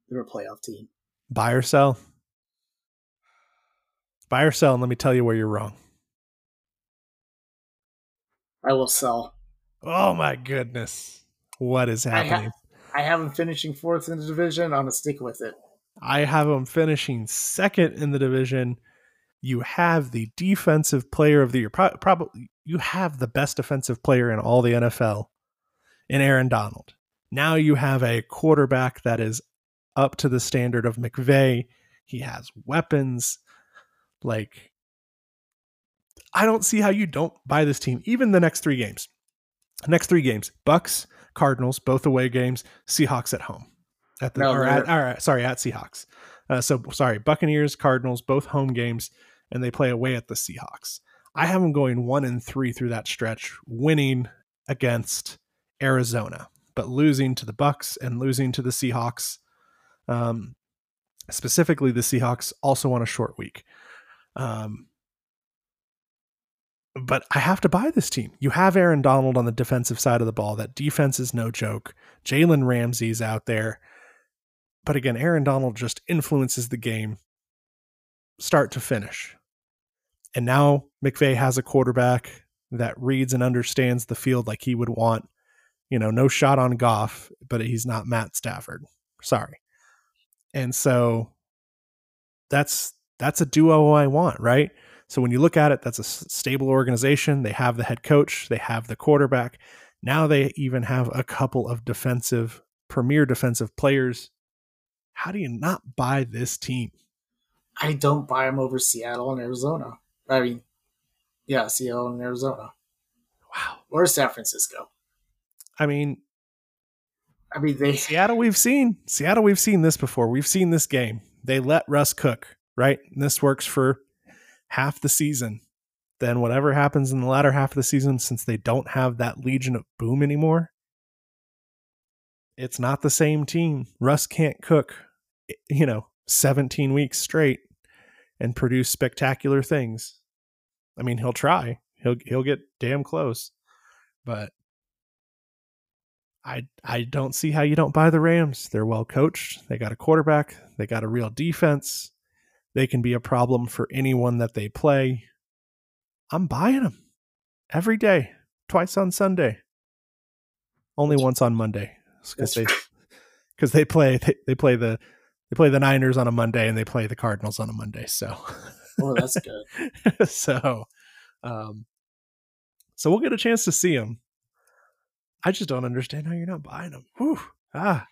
[SPEAKER 2] they're a playoff team.
[SPEAKER 1] Buy or sell? Buy or sell, and let me tell you where you're wrong.
[SPEAKER 2] I will sell.
[SPEAKER 1] Oh my goodness. What is
[SPEAKER 2] I ha-
[SPEAKER 1] happening?
[SPEAKER 2] I have them finishing fourth in the division. I'm going to stick with it.
[SPEAKER 1] I have them finishing second in the division. You have the defensive player of the year. Pro- probably you have the best defensive player in all the NFL in Aaron Donald. Now you have a quarterback that is up to the standard of McVay. He has weapons. Like, I don't see how you don't buy this team, even the next three games. Next three games Bucs, Cardinals, both away games, Seahawks at home. At the,
[SPEAKER 2] No,
[SPEAKER 1] or at, or, sorry, at Seahawks. Uh, so sorry, Buccaneers, Cardinals, both home games, and they play away at the Seahawks. I have them going one and three through that stretch, winning against Arizona, but losing to the Bucs and losing to the Seahawks. Um, specifically, the Seahawks also on a short week. Um, but I have to buy this team. You have Aaron Donald on the defensive side of the ball. That defense is no joke. Jalen Ramsey's out there. But again, Aaron Donald just influences the game start to finish. And now McVay has a quarterback that reads and understands the field like he would want. You know, no shot on Goff, but he's not Matt Stafford. Sorry. And so that's that's a duo I want, right? So when you look at it, that's a stable organization. They have the head coach, they have the quarterback. Now they even have a couple of defensive, premier defensive players. How do you not buy this team?
[SPEAKER 2] I don't buy them over Seattle and Arizona. I mean, yeah, Seattle and Arizona
[SPEAKER 1] Wow.
[SPEAKER 2] or San Francisco.
[SPEAKER 1] I mean,
[SPEAKER 2] I mean, they
[SPEAKER 1] Seattle, we've seen Seattle. We've seen this before. We've seen this game. They let Russ cook, right? And this works for half the season. Then whatever happens in the latter half of the season, since they don't have that Legion of Boom anymore, it's not the same team. Russ can't cook, you know, 17 weeks straight and produce spectacular things. I mean, he'll try. He'll he'll get damn close. But I I don't see how you don't buy the Rams. They're well coached. They got a quarterback. They got a real defense. They can be a problem for anyone that they play. I'm buying them every day, twice on Sunday. Only once on Monday because they because they play they, they play the they play the Niners on a Monday and they play the Cardinals on a Monday. So
[SPEAKER 2] oh, that's good.
[SPEAKER 1] so um so we'll get a chance to see them. I just don't understand how you're not buying them. Whew. Ah.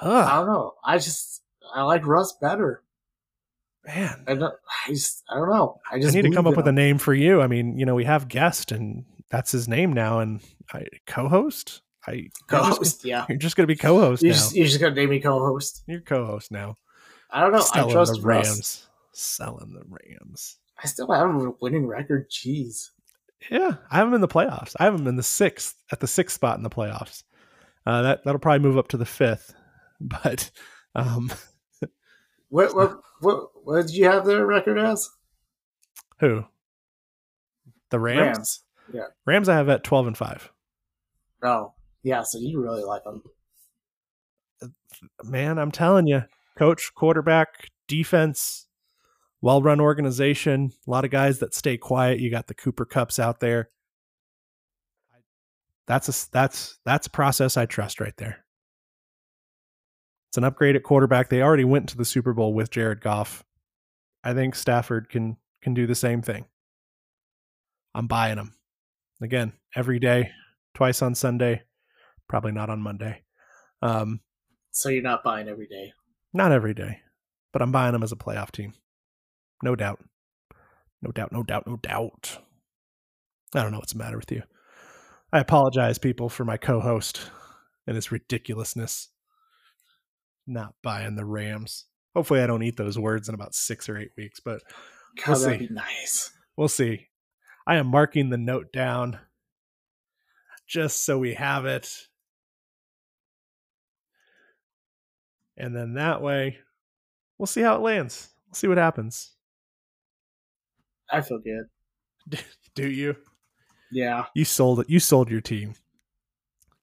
[SPEAKER 2] I don't know. I just I like Russ better.
[SPEAKER 1] Man.
[SPEAKER 2] I don't. I just I don't know. I
[SPEAKER 1] I
[SPEAKER 2] just
[SPEAKER 1] need to come up with a name for you. I mean, you know, we have guest and that's his name now and I co-host. I you're just-
[SPEAKER 2] co-host. Yeah,
[SPEAKER 1] You're just going to be co-host
[SPEAKER 2] you
[SPEAKER 1] now.
[SPEAKER 2] just you just gonna name me co-host.
[SPEAKER 1] You're co-host now.
[SPEAKER 2] I don't know. I trust
[SPEAKER 1] the
[SPEAKER 2] Russ.
[SPEAKER 1] Rams. Selling the Rams.
[SPEAKER 2] I still have a winning record. Jeez.
[SPEAKER 1] Yeah, I have them in the playoffs. I have them in the sixth at the sixth spot in the playoffs. Uh, that that'll probably move up to the fifth, but um,
[SPEAKER 2] What what what what did you have their record as?
[SPEAKER 1] who? The Rams?
[SPEAKER 2] Rams.
[SPEAKER 1] Rams, I have at twelve and five.
[SPEAKER 2] Oh yeah. So you really like them.
[SPEAKER 1] Man, I'm telling you, coach, quarterback, defense, well-run organization. A lot of guys that stay quiet. You got the Cooper Kupps out there. That's a that's that's a process I trust right there. It's an upgrade at quarterback. They already went to the Super Bowl with Jared Goff. I think Stafford can can do the same thing. I'm buying them. Again, every day, twice on Sunday, probably not on Monday. Um,
[SPEAKER 2] So you're not buying every day.
[SPEAKER 1] not every day, but I'm buying them as a playoff team. No doubt. No doubt, no doubt, no doubt. I don't know what's the matter with you. I apologize, people, for my co host and his ridiculousness. Not buying the Rams. Hopefully, I don't eat those words in about six or eight weeks, but
[SPEAKER 2] God,
[SPEAKER 1] We'll see.
[SPEAKER 2] be nice.
[SPEAKER 1] we'll see. I am marking the note down just so we have it. And then that way, we'll see how it lands. We'll see what happens.
[SPEAKER 2] I feel good.
[SPEAKER 1] Do you?
[SPEAKER 2] Yeah.
[SPEAKER 1] You sold it. You sold your team.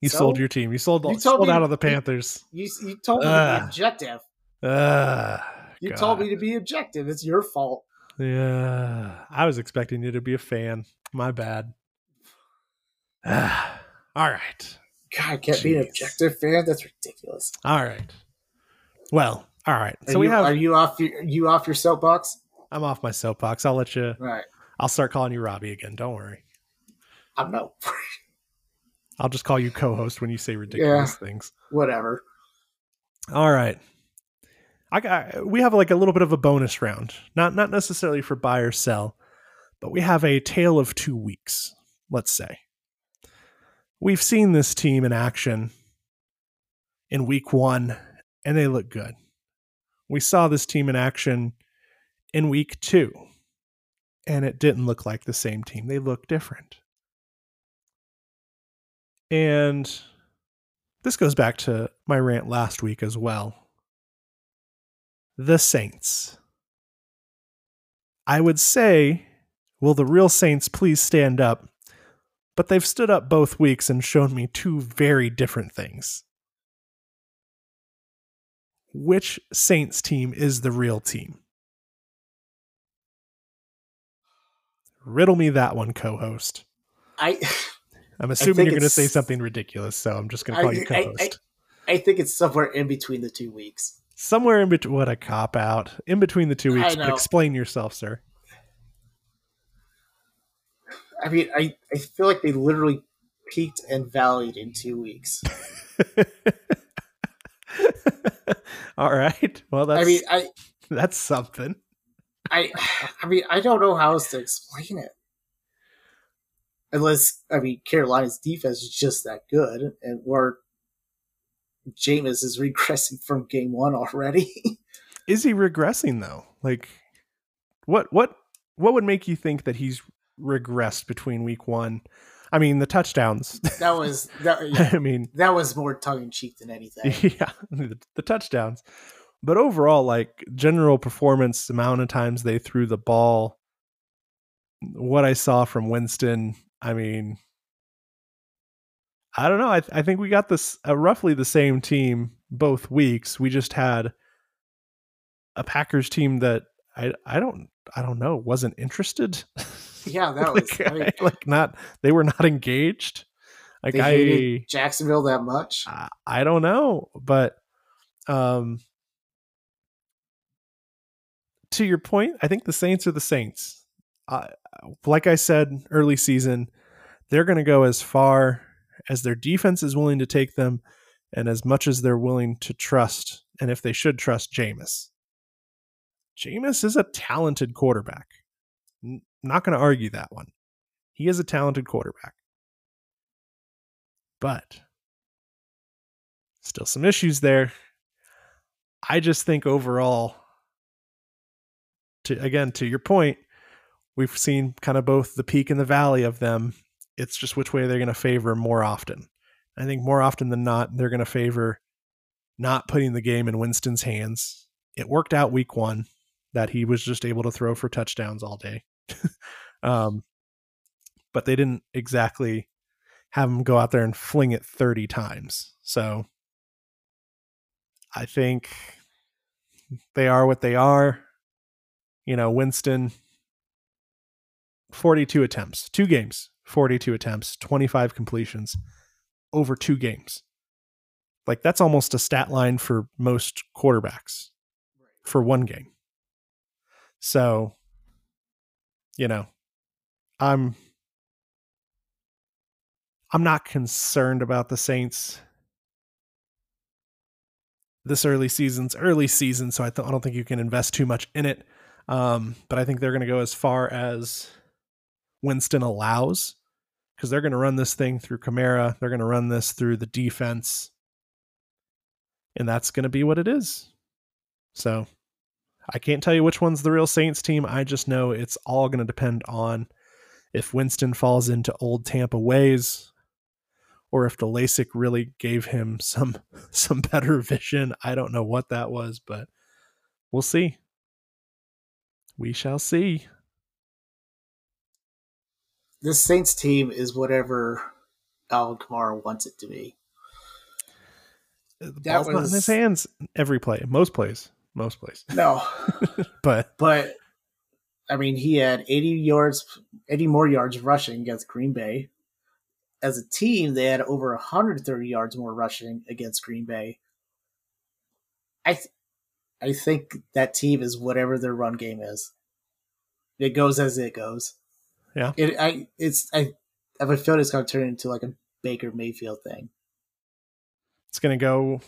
[SPEAKER 1] You
[SPEAKER 2] So?
[SPEAKER 1] sold your team. You sold,
[SPEAKER 2] You told
[SPEAKER 1] sold
[SPEAKER 2] me-
[SPEAKER 1] out of the Panthers.
[SPEAKER 2] You you told me to be objective.
[SPEAKER 1] Ah,
[SPEAKER 2] You
[SPEAKER 1] God.
[SPEAKER 2] told me to be objective. It's your fault.
[SPEAKER 1] Yeah, I was expecting you to be a fan. My bad. Ah, all right.
[SPEAKER 2] God, I can't be an objective fan. That's ridiculous.
[SPEAKER 1] All right. Well, all right.
[SPEAKER 2] Are
[SPEAKER 1] So we have.
[SPEAKER 2] Are you off? Your, you off your soapbox?
[SPEAKER 1] I'm off my soapbox. I'll let you.
[SPEAKER 2] Right.
[SPEAKER 1] I'll start calling you Robbie again. Don't worry.
[SPEAKER 2] I'm not.
[SPEAKER 1] I'll just call you co-host when you say ridiculous things.
[SPEAKER 2] Whatever.
[SPEAKER 1] All right. I got. We have like a little bit of a bonus round. Not not necessarily for buy or sell, but we have a tale of two weeks. Let's say. We've seen this team in action in week one, and they look good. We saw this team in action in week two, and it didn't look like the same team. They look different. And this goes back to my rant last week as well. The Saints. I would say, will the real Saints please stand up? But they've stood up both weeks and shown me two very different things. Which Saints team is the real team? Riddle me that one, co host.
[SPEAKER 2] I
[SPEAKER 1] I'm assuming you're going to say something ridiculous, so I'm just going to
[SPEAKER 2] I-
[SPEAKER 1] call you
[SPEAKER 2] I-
[SPEAKER 1] co host.
[SPEAKER 2] I think it's somewhere in between the two weeks.
[SPEAKER 1] Somewhere in between, what a cop out. In between the two weeks, but explain yourself, sir.
[SPEAKER 2] I mean, I, I feel like they literally peaked and valleyed in two weeks.
[SPEAKER 1] All right. Well, that's
[SPEAKER 2] I mean, I,
[SPEAKER 1] that's something.
[SPEAKER 2] I, I mean, I don't know how else to explain it. Unless, I mean, Carolina's defense is just that good, and or Jameis is regressing from game one already.
[SPEAKER 1] Is he regressing though? Like, what what what would make you think that he's regressed between week one? I mean, the touchdowns.
[SPEAKER 2] that was that. yeah,
[SPEAKER 1] I mean,
[SPEAKER 2] that was more tongue in cheek than anything.
[SPEAKER 1] yeah, the, the touchdowns. But overall, like general performance, amount of times they threw the ball, what I saw from Winston, I mean, I don't know. I, I think we got this uh, roughly the same team both weeks. We just had a Packers team that I I don't I don't know wasn't interested.
[SPEAKER 2] Yeah, that was.
[SPEAKER 1] like,
[SPEAKER 2] I mean,
[SPEAKER 1] like not they were not engaged. Like
[SPEAKER 2] they
[SPEAKER 1] I
[SPEAKER 2] Jacksonville that much.
[SPEAKER 1] I, I don't know, but um to your point, I think the Saints are the Saints. Uh, like I said early season, they're going to go as far as their defense is willing to take them and as much as they're willing to trust and if they should trust Jameis. Jameis is a talented quarterback. N- not going to argue that one. He is a talented quarterback. But still some issues there. I just think overall to again to your point, we've seen kind of both the peak and the valley of them. It's just which way they're going to favor more often. I think more often than not they're going to favor not putting the game in Winston's hands. It worked out week 1 that he was just able to throw for touchdowns all day. um but they didn't exactly have him go out there and fling it 30 times. So I think they are what they are. You know, Winston 42 attempts, two games, 42 attempts, 25 completions over two games. Like that's almost a stat line for most quarterbacks for one game. So, you know, I'm I'm not concerned about the Saints this early season's early season, so I, th- I don't think you can invest too much in it. Um, but I think they're going to go as far as Winston allows because they're going to run this thing through Kamara. They're going to run this through the defense, and that's going to be what it is. So I can't tell you which one's the real Saints team. I just know it's all going to depend on if Winston falls into old Tampa ways or if the LASIK really gave him some some better vision. I don't know what that was, but we'll see. We shall see.
[SPEAKER 2] This Saints team is whatever Alvin Kamara wants it to be.
[SPEAKER 1] The ball's not in his hands every play, most plays, most plays.
[SPEAKER 2] No,
[SPEAKER 1] but
[SPEAKER 2] but I mean, he had 80 yards, 80 more yards rushing against Green Bay as a team, they had over 130 yards more rushing against Green Bay. I, th- I think that team is whatever their run game is. It goes as it goes.
[SPEAKER 1] Yeah.
[SPEAKER 2] It, I, it's, I, I have a feeling it's going to turn into like a Baker Mayfield thing.
[SPEAKER 1] It's going to go.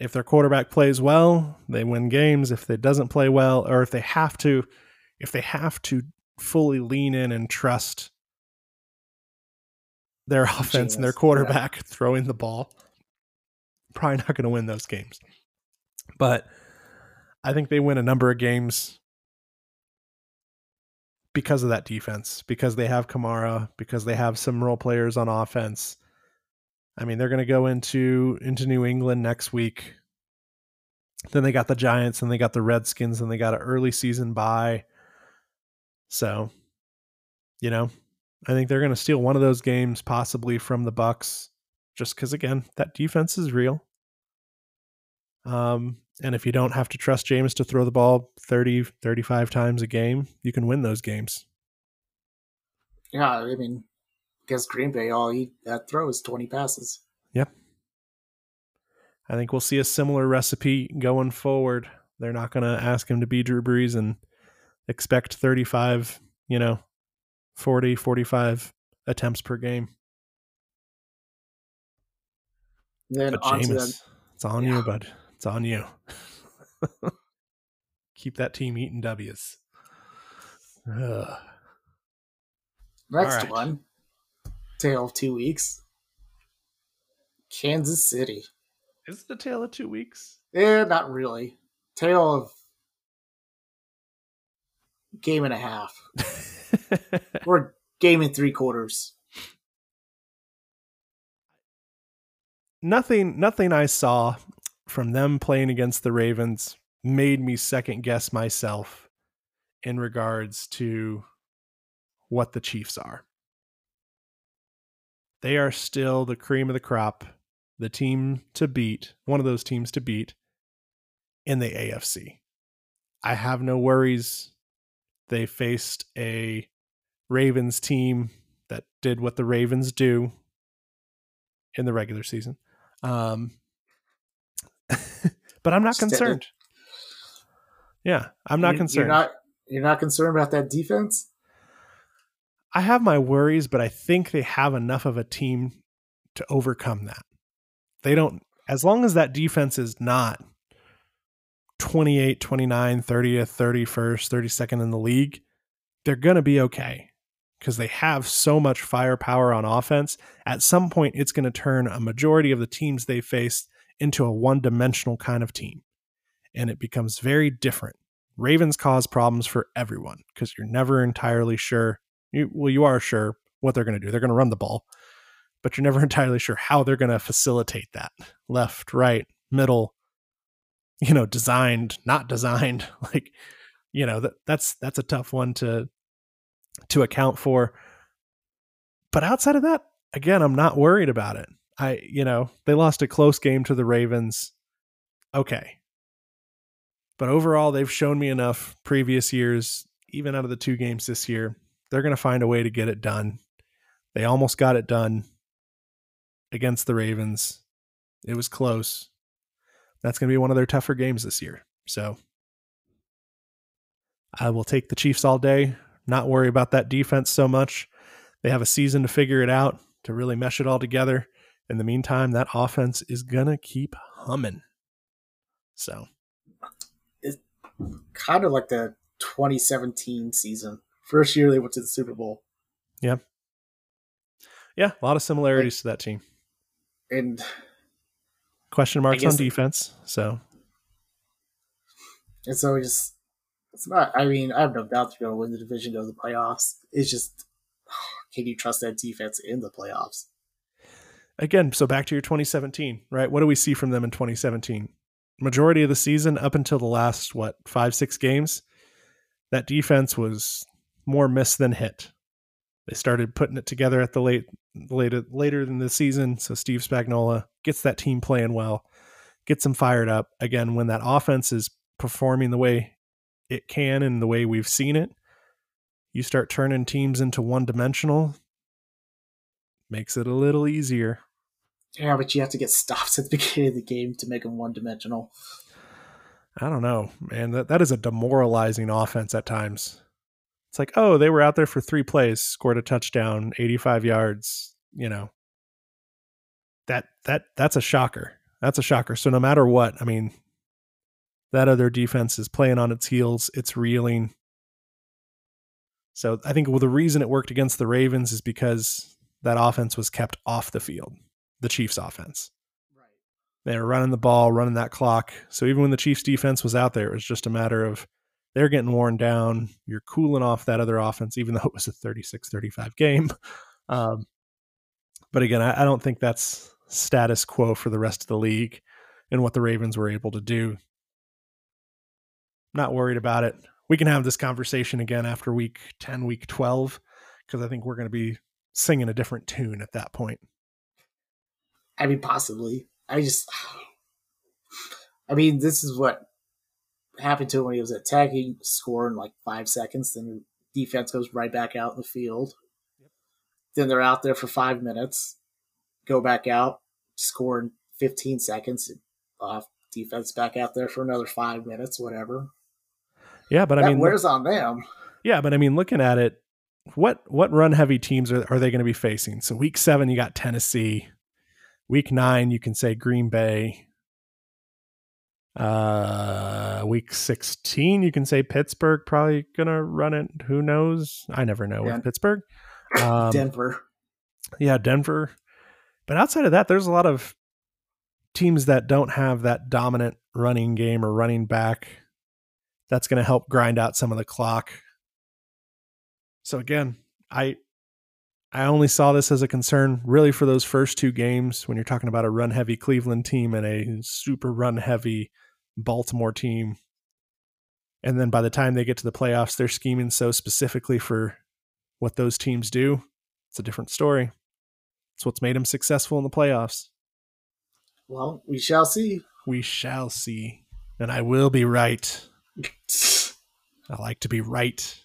[SPEAKER 1] If their quarterback plays well, they win games. If it doesn't play well, or if they have to, if they have to fully lean in and trust their offense Genius. and their quarterback yeah. throwing the ball. Probably not going to win those games. But I think they win a number of games because of that defense, because they have Kamara, because they have some role players on offense. I mean, they're going to go into into New England next week. Then they got the Giants and they got the Redskins and they got an early season bye. So, you know, I think they're going to steal one of those games, possibly from the Bucs, just because again that defense is real. Um, and if you don't have to trust Jameis to throw the ball 30, 35 times a game, you can win those games.
[SPEAKER 2] Yeah, I mean, against Green Bay, all he that throws twenty passes.
[SPEAKER 1] Yep. I think we'll see a similar recipe going forward. They're not going to ask him to be Drew Brees and expect 35, you know, 40, 45 attempts per game.
[SPEAKER 2] Then but Jameis,
[SPEAKER 1] it's on yeah. you, bud. It's on you. Keep that team eating W's. Ugh.
[SPEAKER 2] Next right. one, tale of two weeks. Kansas City.
[SPEAKER 1] Is it a tale of two weeks?
[SPEAKER 2] Eh, not really. Tale of game and a half. We're game and three quarters.
[SPEAKER 1] Nothing nothing I saw from them playing against the Ravens made me second guess myself in regards to what the Chiefs are. They are still the cream of the crop, the team to beat, one of those teams to beat in the AFC. I have no worries. They faced a Ravens team that did what the Ravens do in the regular season. Um, but I'm not concerned. Yeah, I'm not
[SPEAKER 2] you,
[SPEAKER 1] concerned.
[SPEAKER 2] You're not you're not concerned about that defense?
[SPEAKER 1] I have my worries, but I think they have enough of a team to overcome that. They don't as long as that defense is not 28, 29, 30th, 31st, 32nd in the league, they're going to be okay because they have so much firepower on offense. At some point, it's going to turn a majority of the teams they face into a one dimensional kind of team. And it becomes very different. Ravens cause problems for everyone because you're never entirely sure. You, well, you are sure what they're going to do. They're going to run the ball, but you're never entirely sure how they're going to facilitate that left, right, middle, you know, designed, not designed. Like, you know, that that's that's a tough one to to account for. But outside of that, again, I'm not worried about it. I, you know, they lost a close game to the Ravens. Okay. But overall, they've shown me enough previous years, even out of the two games this year, they're going to find a way to get it done. They almost got it done against the Ravens. It was close. That's going to be one of their tougher games this year. So I will take the Chiefs all day, not worry about that defense so much. They have a season to figure it out, to really mesh it all together. In the meantime, that offense is going to keep humming. So
[SPEAKER 2] It's kind of like the 2017 season. First year they went to the Super Bowl.
[SPEAKER 1] Yeah, Yeah, a lot of similarities to that team.
[SPEAKER 2] And
[SPEAKER 1] Question marks on defense. So
[SPEAKER 2] And so just it's not I mean, I have no doubt they're gonna win the division, go to the playoffs. It's just can you trust that defense in the playoffs?
[SPEAKER 1] Again, so back to your 2017, right? What do we see from them in 2017? Majority of the season up until the last what five six games, that defense was more miss than hit. They started putting it together at the late later later in the season. So Steve Spagnuolo gets that team playing well, gets them fired up. Again, when that offense is performing the way it can and the way we've seen it, you start turning teams into one dimensional. Makes it a little easier.
[SPEAKER 2] Yeah, but you have to get stops at the beginning of the game to make them one dimensional.
[SPEAKER 1] I don't know, man. That that is a demoralizing offense at times. It's like, oh, they were out there for three plays, scored a touchdown, 85 yards, you know. That that that's a shocker. That's a shocker. So no matter what, I mean, that other defense is playing on its heels, it's reeling. So I think well, the reason it worked against the Ravens is because that offense was kept off the field, the Chiefs offense.
[SPEAKER 2] Right.
[SPEAKER 1] They were running the ball, running that clock. So even when the Chiefs defense was out there, it was just a matter of they're getting worn down. You're cooling off that other offense, even though it was a 36 35 game. Um, but again, I, I don't think that's status quo for the rest of the league and what the Ravens were able to do. Not worried about it. We can have this conversation again after week 10, week 12, because I think we're going to be singing a different tune at that point.
[SPEAKER 2] I mean possibly. I just I mean, this is what happened to him when he was attacking, score in like five seconds, then the defense goes right back out in the field. Yep. Then they're out there for five minutes, go back out, score in 15 seconds, off defense back out there for another five minutes, whatever.
[SPEAKER 1] Yeah, but I mean,
[SPEAKER 2] wears on them.
[SPEAKER 1] Yeah, but I mean, looking at it, what what run heavy teams are, are they going to be facing? So week seven, you got Tennessee. Week nine, you can say Green Bay. Uh, week sixteen, you can say Pittsburgh. Probably gonna run it. Who knows? I never know
[SPEAKER 2] Yeah.
[SPEAKER 1] with Pittsburgh. Um,
[SPEAKER 2] Denver.
[SPEAKER 1] yeah, Denver. But outside of that, there's a lot of teams that don't have that dominant running game or running back that's going to help grind out some of the clock. So again, I I only saw this as a concern really for those first two games when you're talking about a run heavy Cleveland team and a super run heavy Baltimore team. And then by the time they get to the playoffs, they're scheming so specifically for what those teams do. It's a different story. It's what's made them successful in the playoffs.
[SPEAKER 2] Well, we shall see.
[SPEAKER 1] We shall see. And I will be right. I like to be right.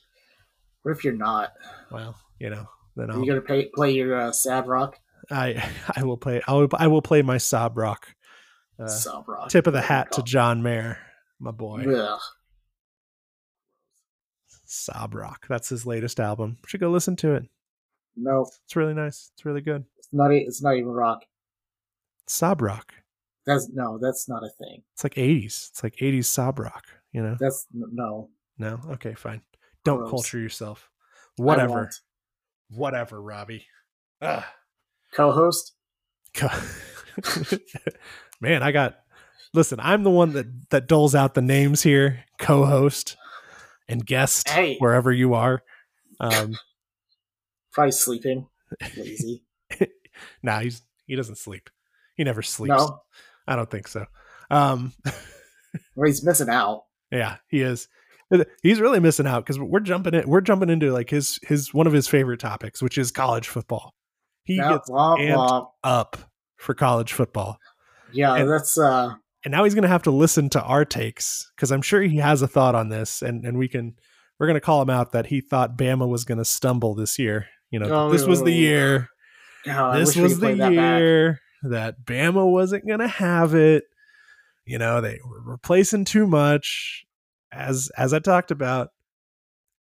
[SPEAKER 2] What if you're not?
[SPEAKER 1] Well, you know, then I'll,
[SPEAKER 2] you gonna pay, play your uh, sad rock?
[SPEAKER 1] I I will play I will, I will play my sob rock. Uh,
[SPEAKER 2] Sob rock.
[SPEAKER 1] tip of the hat to John Mayer, my boy.
[SPEAKER 2] Ugh.
[SPEAKER 1] Sob rock. That's his latest album. Should go listen to it.
[SPEAKER 2] No,
[SPEAKER 1] It's really nice. It's really good.
[SPEAKER 2] it's not. It's not even rock.
[SPEAKER 1] Sob rock.
[SPEAKER 2] That's no. That's not a thing.
[SPEAKER 1] It's like 80s. It's like 80s sob rock, you know?
[SPEAKER 2] That's no.
[SPEAKER 1] No? Okay, fine. Don't
[SPEAKER 2] Gross.
[SPEAKER 1] culture yourself. Whatever.
[SPEAKER 2] Won't.
[SPEAKER 1] Whatever, Robbie. Ugh.
[SPEAKER 2] Co-host.
[SPEAKER 1] Co- Man, I got listen, I'm the one that that doles out the names here, co-host and guest
[SPEAKER 2] Hey.
[SPEAKER 1] wherever you are. Um
[SPEAKER 2] Probably sleeping. Lazy.
[SPEAKER 1] nah, he's he doesn't sleep. He never sleeps.
[SPEAKER 2] no.
[SPEAKER 1] I don't think so. Um
[SPEAKER 2] Well, he's missing out.
[SPEAKER 1] yeah, he is. He's really missing out because we're jumping in. We're jumping into like his his one of his favorite topics, which is college football. He gets
[SPEAKER 2] womp,
[SPEAKER 1] amped
[SPEAKER 2] womp.
[SPEAKER 1] up for college football,
[SPEAKER 2] Yeah,
[SPEAKER 1] and-
[SPEAKER 2] that's uh.
[SPEAKER 1] and now he's going to have to listen to our takes because I'm sure he has a thought on this, and and we can we're going to call him out that he thought Bama was going to stumble this year. You know,
[SPEAKER 2] Oh,
[SPEAKER 1] this was the year.
[SPEAKER 2] God,
[SPEAKER 1] this was the
[SPEAKER 2] play that
[SPEAKER 1] year. that Bama wasn't going to have it. You know, they were replacing too much. As as I talked about,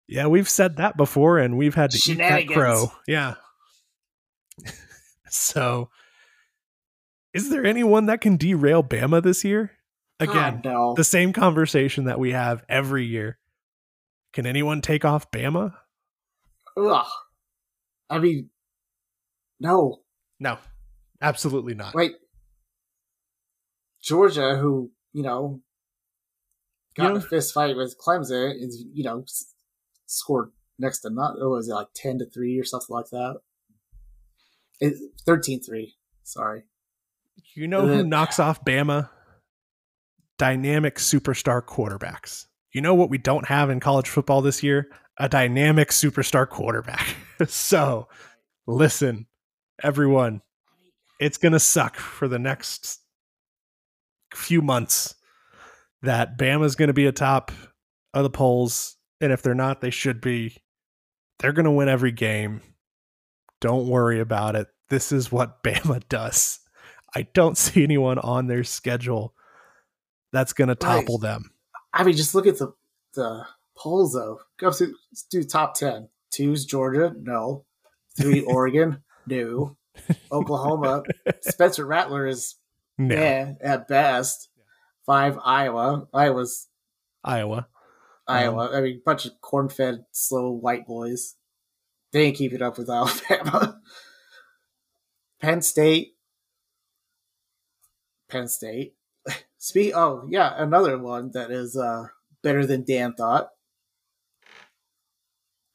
[SPEAKER 1] yeah, we've said that before, and we've had to eat that crow. Yeah. so, is there anyone that can derail Bama this year? Oh, Again,
[SPEAKER 2] God, no.
[SPEAKER 1] the same conversation that we have every year. Can anyone take off Bama?
[SPEAKER 2] Ugh. I mean, no.
[SPEAKER 1] No, absolutely not.
[SPEAKER 2] Wait. Georgia, who, you know, got
[SPEAKER 1] You
[SPEAKER 2] in
[SPEAKER 1] know-
[SPEAKER 2] a fist fight with Clemson, is, you know, scored next to not, or was it like 10 to 3 or something like that? It, 13 3. Sorry.
[SPEAKER 1] You know who
[SPEAKER 2] Uh,
[SPEAKER 1] knocks off Bama? Dynamic superstar quarterbacks. You know what we don't have in college football this year? A dynamic superstar quarterback. so, listen, everyone, it's going to suck for the next few months that Bama's going to be atop of the polls. And if they're not, they should be. They're going to win every game. Don't worry about it. This is what Bama does. I don't see anyone on their schedule that's going to topple them.
[SPEAKER 2] I mean, just look at the the polls though. Go through, do top ten. Two's Georgia, no. Three Oregon, no. Oklahoma, Spencer Rattler is
[SPEAKER 1] No,
[SPEAKER 2] yeah at best. Five Iowa, Iowa's
[SPEAKER 1] Iowa.
[SPEAKER 2] Iowa. I mean, bunch of corn-fed, slow white boys. They ain't keeping up with Alabama. Penn State, Penn State. Speak. Oh yeah, another one that is uh, better than Dan thought.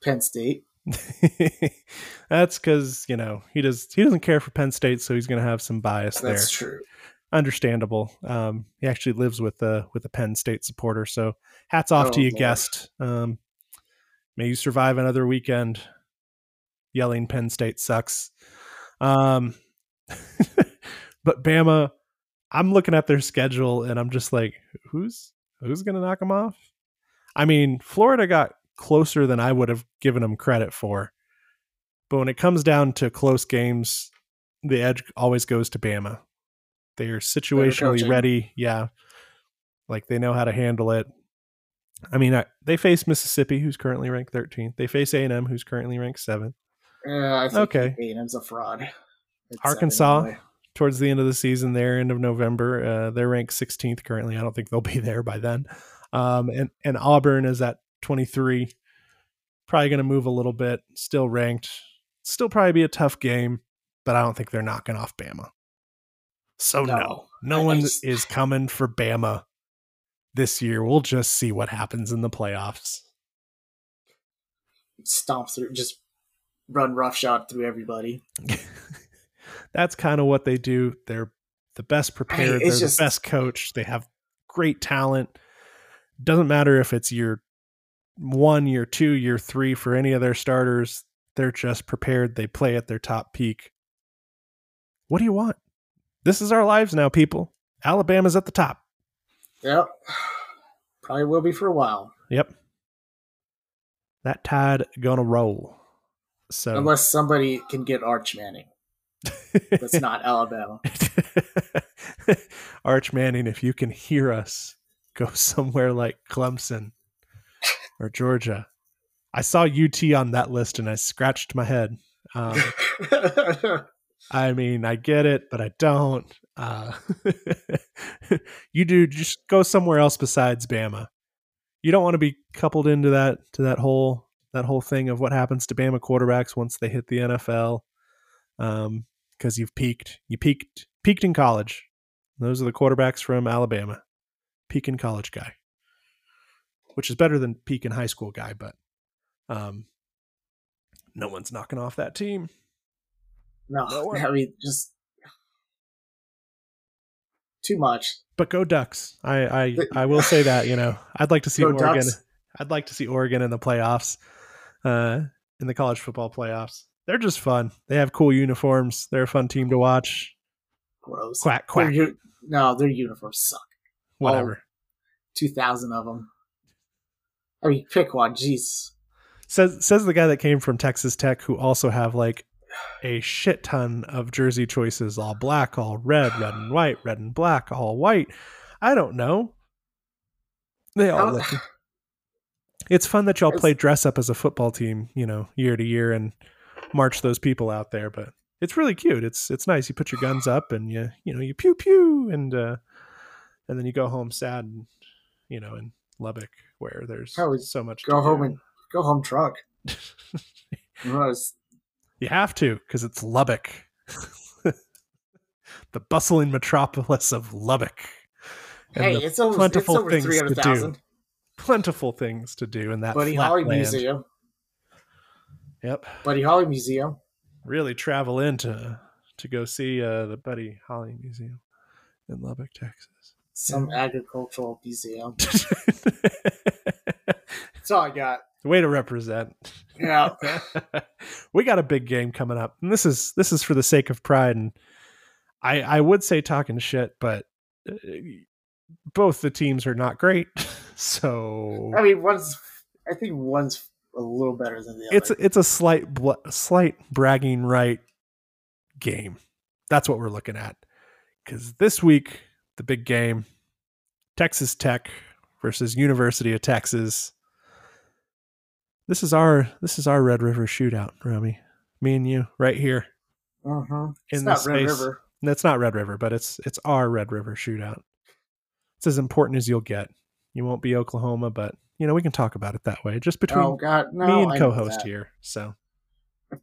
[SPEAKER 2] Penn State.
[SPEAKER 1] that's because you know he does. He doesn't care for Penn State, so he's going to have some bias there.
[SPEAKER 2] That's true.
[SPEAKER 1] Understandable. Um, he actually lives with a with a Penn State supporter, so hats off to
[SPEAKER 2] Oh,
[SPEAKER 1] you,
[SPEAKER 2] Lord.
[SPEAKER 1] guest. Um, may you survive another weekend yelling Penn State sucks. Um, but Bama, I'm looking at their schedule and I'm just like, who's who's going to knock them off? I mean, Florida got closer than I would have given them credit for. But when it comes down to close games, the edge always goes to Bama. They are situationally ready. Yeah. Like they know how to handle it. I mean, I, they face Mississippi, who's currently ranked 13th. They face A&M, who's currently ranked 7th.
[SPEAKER 2] Yeah, I think
[SPEAKER 1] Okay.
[SPEAKER 2] A&M's a fraud. It's
[SPEAKER 1] Arkansas,
[SPEAKER 2] anyway.
[SPEAKER 1] towards the end of the season there end of november uh, they're ranked 16th currently i don't think they'll be there by then um, and, and auburn is at 23 probably going to move a little bit still ranked still probably be a tough game but i don't think they're knocking off bama so no no,
[SPEAKER 2] No. I- I
[SPEAKER 1] one
[SPEAKER 2] just-
[SPEAKER 1] is coming for bama this year we'll just see what happens in the playoffs
[SPEAKER 2] Stomp through, just run roughshod through everybody.
[SPEAKER 1] that's kind of what they do. They're the best prepared.
[SPEAKER 2] it's
[SPEAKER 1] They're
[SPEAKER 2] just-
[SPEAKER 1] the best coach. They have great talent. Doesn't matter if it's year one, year two, year three for any of their starters. They're just prepared. They play at their top peak. What do you want? This is our lives now, people. Alabama's at the top.
[SPEAKER 2] Yep. Probably will be for a while.
[SPEAKER 1] Yep. That tide gonna roll. So
[SPEAKER 2] Unless somebody can get Arch Manning. That's not Alabama.
[SPEAKER 1] Arch Manning, if you can hear us, go somewhere like Clemson or Georgia. I saw UT on that list and I scratched my head. Um, I mean, I get it, but I don't. Uh, you do just go somewhere else besides Bama. You don't want to be coupled into that to that whole that whole thing of what happens to Bama quarterbacks once they hit the NFL. Um, because you've peaked. You peaked peaked in college. Those are the quarterbacks from Alabama. Peak in college guy. Which is better than peak in high school guy, but um no one's knocking off that team.
[SPEAKER 2] No,
[SPEAKER 1] No.
[SPEAKER 2] I mean, just too much.
[SPEAKER 1] But go Ducks. I I, I will say that, you know. I'd like to see
[SPEAKER 2] Go
[SPEAKER 1] Oregon.
[SPEAKER 2] Ducks.
[SPEAKER 1] I'd like to see Oregon in the playoffs. Uh in the college football playoffs. They're just fun. They have cool uniforms. They're a fun team to watch.
[SPEAKER 2] Gross.
[SPEAKER 1] Quack quack.
[SPEAKER 2] u- no, their uniforms suck.
[SPEAKER 1] Whatever.
[SPEAKER 2] Two thousand of them. I mean, pick one. Jeez.
[SPEAKER 1] Says says the guy that came from Texas Tech who also have like a shit ton of jersey choices all black, all red, red and white, red and black, all white. I don't know. They all look. It's fun that y'all play dress up as a football team, you know, year to year and march those people out there, but it's really cute. It's it's nice. You put your guns up and you you know, you pew pew and uh and then you go home sad and you know, in Lubbock where there's so much
[SPEAKER 2] go home
[SPEAKER 1] do.
[SPEAKER 2] and- Go home drunk. You know,
[SPEAKER 1] You have to because it's Lubbock, the bustling metropolis of Lubbock. And
[SPEAKER 2] hey, it's over, it's
[SPEAKER 1] plentiful
[SPEAKER 2] over
[SPEAKER 1] things to
[SPEAKER 2] three hundred
[SPEAKER 1] do. Plentiful things to do in that
[SPEAKER 2] Buddy
[SPEAKER 1] flat
[SPEAKER 2] Holly
[SPEAKER 1] land.
[SPEAKER 2] Museum.
[SPEAKER 1] Yep,
[SPEAKER 2] Buddy Holly Museum.
[SPEAKER 1] really travel in to to go see uh, the Buddy Holly Museum in Lubbock, Texas.
[SPEAKER 2] Some agricultural museum. That's all I got.
[SPEAKER 1] Way to represent.
[SPEAKER 2] Yeah.
[SPEAKER 1] we got a big game coming up, and this is this is for the sake of pride. And I I would say talking shit, but uh, both the teams are not great. So
[SPEAKER 2] I mean, one's. I think one's a little better than the other.
[SPEAKER 1] it's it's a slight bl- slight bragging right game. That's what we're looking at. Because this week the big game, Texas Tech versus University of Texas. This is our this is our Red River shootout, Rami. Me and you, right here.
[SPEAKER 2] Mhm. It's
[SPEAKER 1] in
[SPEAKER 2] not Red
[SPEAKER 1] space.
[SPEAKER 2] River.
[SPEAKER 1] That's not Red River, but it's it's our Red River shootout. It's as important as you'll get. You won't be Oklahoma, but you know we can talk about it that way, just between
[SPEAKER 2] Oh God, no!
[SPEAKER 1] me and
[SPEAKER 2] know
[SPEAKER 1] co-host here. So
[SPEAKER 2] I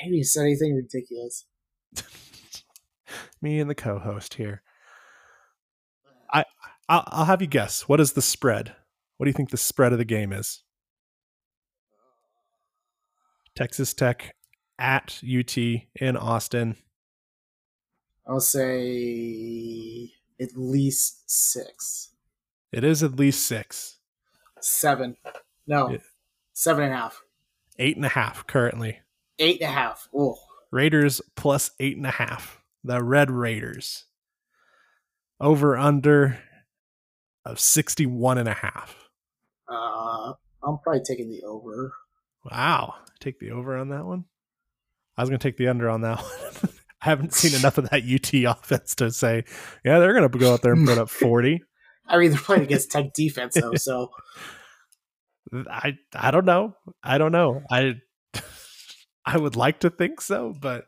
[SPEAKER 2] haven't even said anything ridiculous.
[SPEAKER 1] me and the co-host here. I I'll, I'll have you guess. What is the spread? What do you think the spread of the game is? Texas Tech at UT in Austin.
[SPEAKER 2] I'll say at least six,
[SPEAKER 1] It is at least six,
[SPEAKER 2] seven. No,
[SPEAKER 1] Yeah.
[SPEAKER 2] seven and a half,
[SPEAKER 1] eight and a half currently.
[SPEAKER 2] eight and a half. Oh,
[SPEAKER 1] Raiders plus eight and a half. The Red Raiders. Over under of 61 and a half.
[SPEAKER 2] uh, I'm probably taking the over.
[SPEAKER 1] Wow. Take the over on that one. I was going to take the under on that one. I haven't seen enough of that UT offense to say, yeah, they're going to go out there and put up 40.
[SPEAKER 2] I mean, they're playing against Tech defense though, so
[SPEAKER 1] I I don't know. I don't know. I I would like to think so, but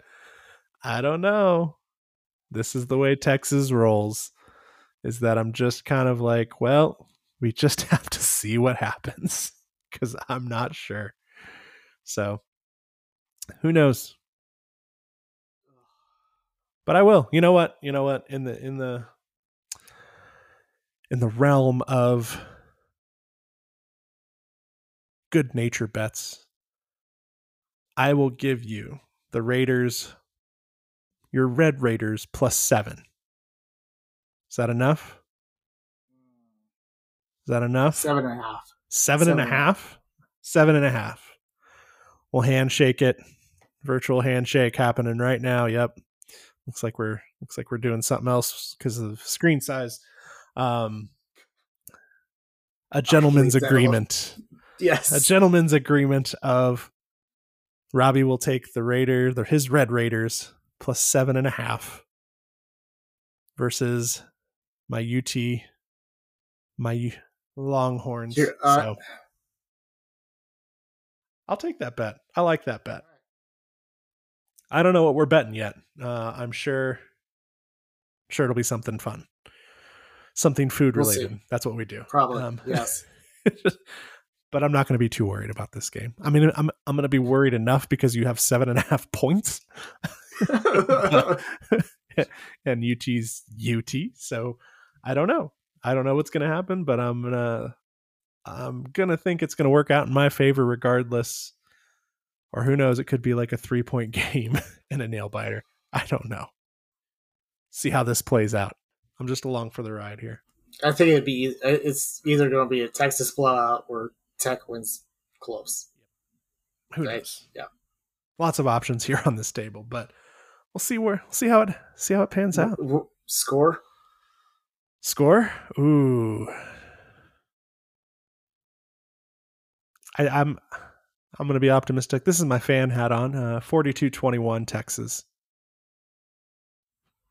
[SPEAKER 1] I don't know. This is the way Texas rolls. Is that I'm just kind of like, well, we just have to see what happens cuz I'm not sure. So, who knows? But I will. You know what? You know what? In the in the in the realm of good nature bets, I will give you the Raiders, your Red Raiders plus seven. Is that enough? Is that enough?
[SPEAKER 2] seven and a half.
[SPEAKER 1] Seven and a
[SPEAKER 2] Seven and a
[SPEAKER 1] half? Seven and a half. We'll handshake it. Virtual handshake happening right now. Yep. Looks like we're looks like we're doing something else because of screen size. Um a gentleman's agreement
[SPEAKER 2] Yes,
[SPEAKER 1] a gentleman's agreement of Robbie will take the Raider, the, his Red Raiders plus seven and a half versus my UT, my Longhorns.
[SPEAKER 2] Uh,
[SPEAKER 1] so I'll take that bet. I like that bet. I don't know what we're betting yet. Uh, I'm sure, sure it'll be something fun, something food
[SPEAKER 2] We'll see.
[SPEAKER 1] related. That's what we do.
[SPEAKER 2] probably
[SPEAKER 1] Um,
[SPEAKER 2] yes.
[SPEAKER 1] but I'm not going to be too worried about this game. I mean, I'm I'm going to be worried enough because you have seven and a half points, and UT's UT. So I don't know. I don't know what's going to happen, but I'm gonna I'm gonna think it's going to work out in my favor regardless. Or who knows? It could be like a three point game and a nail biter. I don't know. See how this plays out. I'm just along for the ride here.
[SPEAKER 2] I think it'd be uh, it's either going to be a Texas blowout or Tech wins close.
[SPEAKER 1] Who
[SPEAKER 2] Right.
[SPEAKER 1] knows?
[SPEAKER 2] Yeah.
[SPEAKER 1] Lots of options here on this table, but we'll see where we'll see how it see how it pans out.
[SPEAKER 2] Score
[SPEAKER 1] Score? Ooh. I, I'm I'm going to be optimistic. This is my fan hat on. Uh, 42-21 Texas.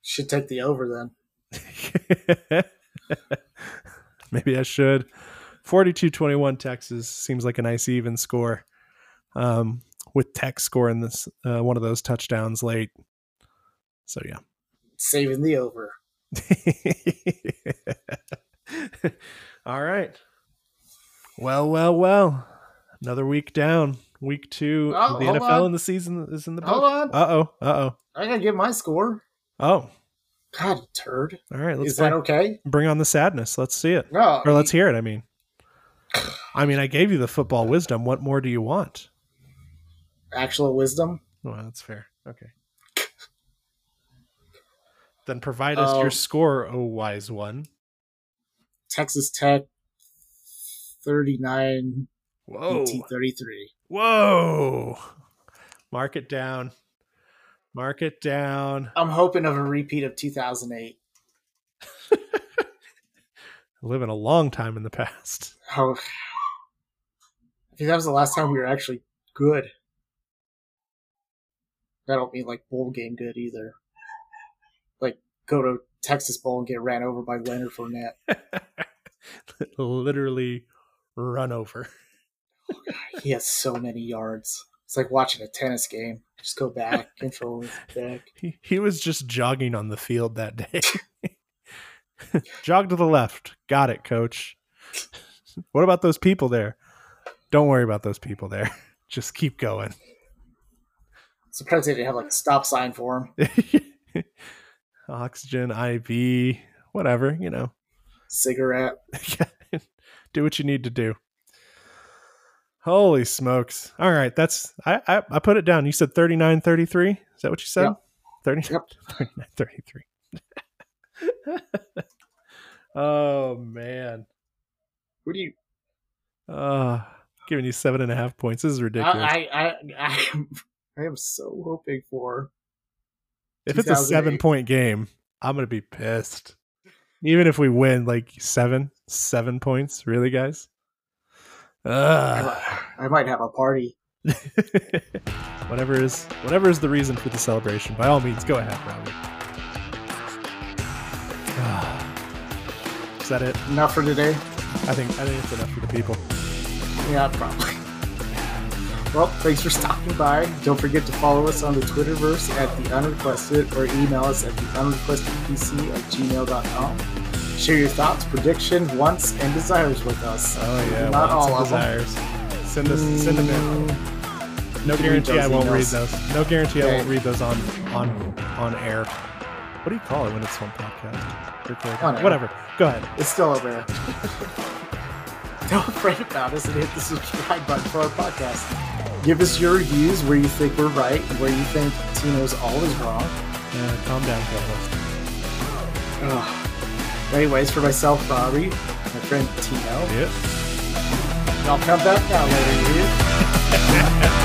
[SPEAKER 2] Should take the over then.
[SPEAKER 1] Maybe I should. 42-21 Texas seems like a nice even score. Um, with Tech scoring this uh, one of those touchdowns late. So yeah.
[SPEAKER 2] Saving the over.
[SPEAKER 1] All right. Well, well, well. Another week down. Week two
[SPEAKER 2] Oh,
[SPEAKER 1] of the NFL
[SPEAKER 2] on.
[SPEAKER 1] in the season is in the book.
[SPEAKER 2] Hold on.
[SPEAKER 1] Uh oh. Uh oh.
[SPEAKER 2] I gotta get my score.
[SPEAKER 1] Oh.
[SPEAKER 2] God, turd.
[SPEAKER 1] All right. Let's
[SPEAKER 2] Is that okay?
[SPEAKER 1] bring on the sadness. Let's see it.
[SPEAKER 2] No.
[SPEAKER 1] Or let's hear it. I mean, I mean, I gave you the football wisdom. What more do you want?
[SPEAKER 2] Actual wisdom.
[SPEAKER 1] Well, that's fair. Okay. Then provide us
[SPEAKER 2] Oh.
[SPEAKER 1] your score, oh wise one.
[SPEAKER 2] Texas Tech 39
[SPEAKER 1] Whoa.
[SPEAKER 2] UT 33.
[SPEAKER 1] Whoa. Mark it down. Mark it down.
[SPEAKER 2] I'm hoping of a repeat of 2008.
[SPEAKER 1] Living a long time in the past.
[SPEAKER 2] Oh, I think that was the last time we were actually good. I don't mean like bowl game good either. Like go to Texas Bowl and get ran over by Leonard Fournette.
[SPEAKER 1] Literally run over.
[SPEAKER 2] He has so many yards. It's like watching a tennis game. Just go back, control his back.
[SPEAKER 1] He, he was just jogging on the field that day. Jog to the left. Got it, coach. what about those people there? Don't worry about those people there. Just keep going.
[SPEAKER 2] Surprised they didn't have like a stop sign for him.
[SPEAKER 1] Oxygen, IV, whatever, you know.
[SPEAKER 2] Cigarette.
[SPEAKER 1] do what you need to do. Holy smokes. All right, that's I I, I put it down. You said 39 33? Is that what you said?
[SPEAKER 2] Yep.
[SPEAKER 1] 30,
[SPEAKER 2] Yep.
[SPEAKER 1] 39 33. oh man.
[SPEAKER 2] What do you?
[SPEAKER 1] Uh giving you seven and a half points. This is ridiculous.
[SPEAKER 2] I, I, I, I, am, I am so hoping for.
[SPEAKER 1] if it's a seven point game, I'm gonna be pissed. Even if we win like seven, seven points, really, guys?
[SPEAKER 2] I
[SPEAKER 1] Ugh.
[SPEAKER 2] might- I might have a party.
[SPEAKER 1] whatever is whatever is the reason for the celebration, by all means, go ahead, Robbie. is that it?
[SPEAKER 2] Enough for today.
[SPEAKER 1] I think I think it's enough for the people.
[SPEAKER 2] Yeah, probably. Well, thanks for stopping by. Don't forget to follow us on the Twitterverse at the unrequested or email us at the unrequestedpc at gmail.com. Share your thoughts, predictions, wants, and desires with us.
[SPEAKER 1] Oh yeah,
[SPEAKER 2] Not
[SPEAKER 1] wants
[SPEAKER 2] all
[SPEAKER 1] and
[SPEAKER 2] of them.
[SPEAKER 1] desires. Send us send them in.
[SPEAKER 2] Mm,
[SPEAKER 1] No guarantee I won't read those. No guarantee I won't read those on on on air. What do you call it when it's on podcast? Recording.
[SPEAKER 2] On.
[SPEAKER 1] Whatever. Go ahead.
[SPEAKER 2] It's still over there. Don't fret about us and hit the subscribe button for our podcast. Give us your reviews where you think we're right and where you think Tino's always wrong.
[SPEAKER 1] Uh, calm down, co-host.
[SPEAKER 2] Anyways, for myself, Robbie, my friend Tino,
[SPEAKER 1] Yep.
[SPEAKER 2] I'll come back now later, you.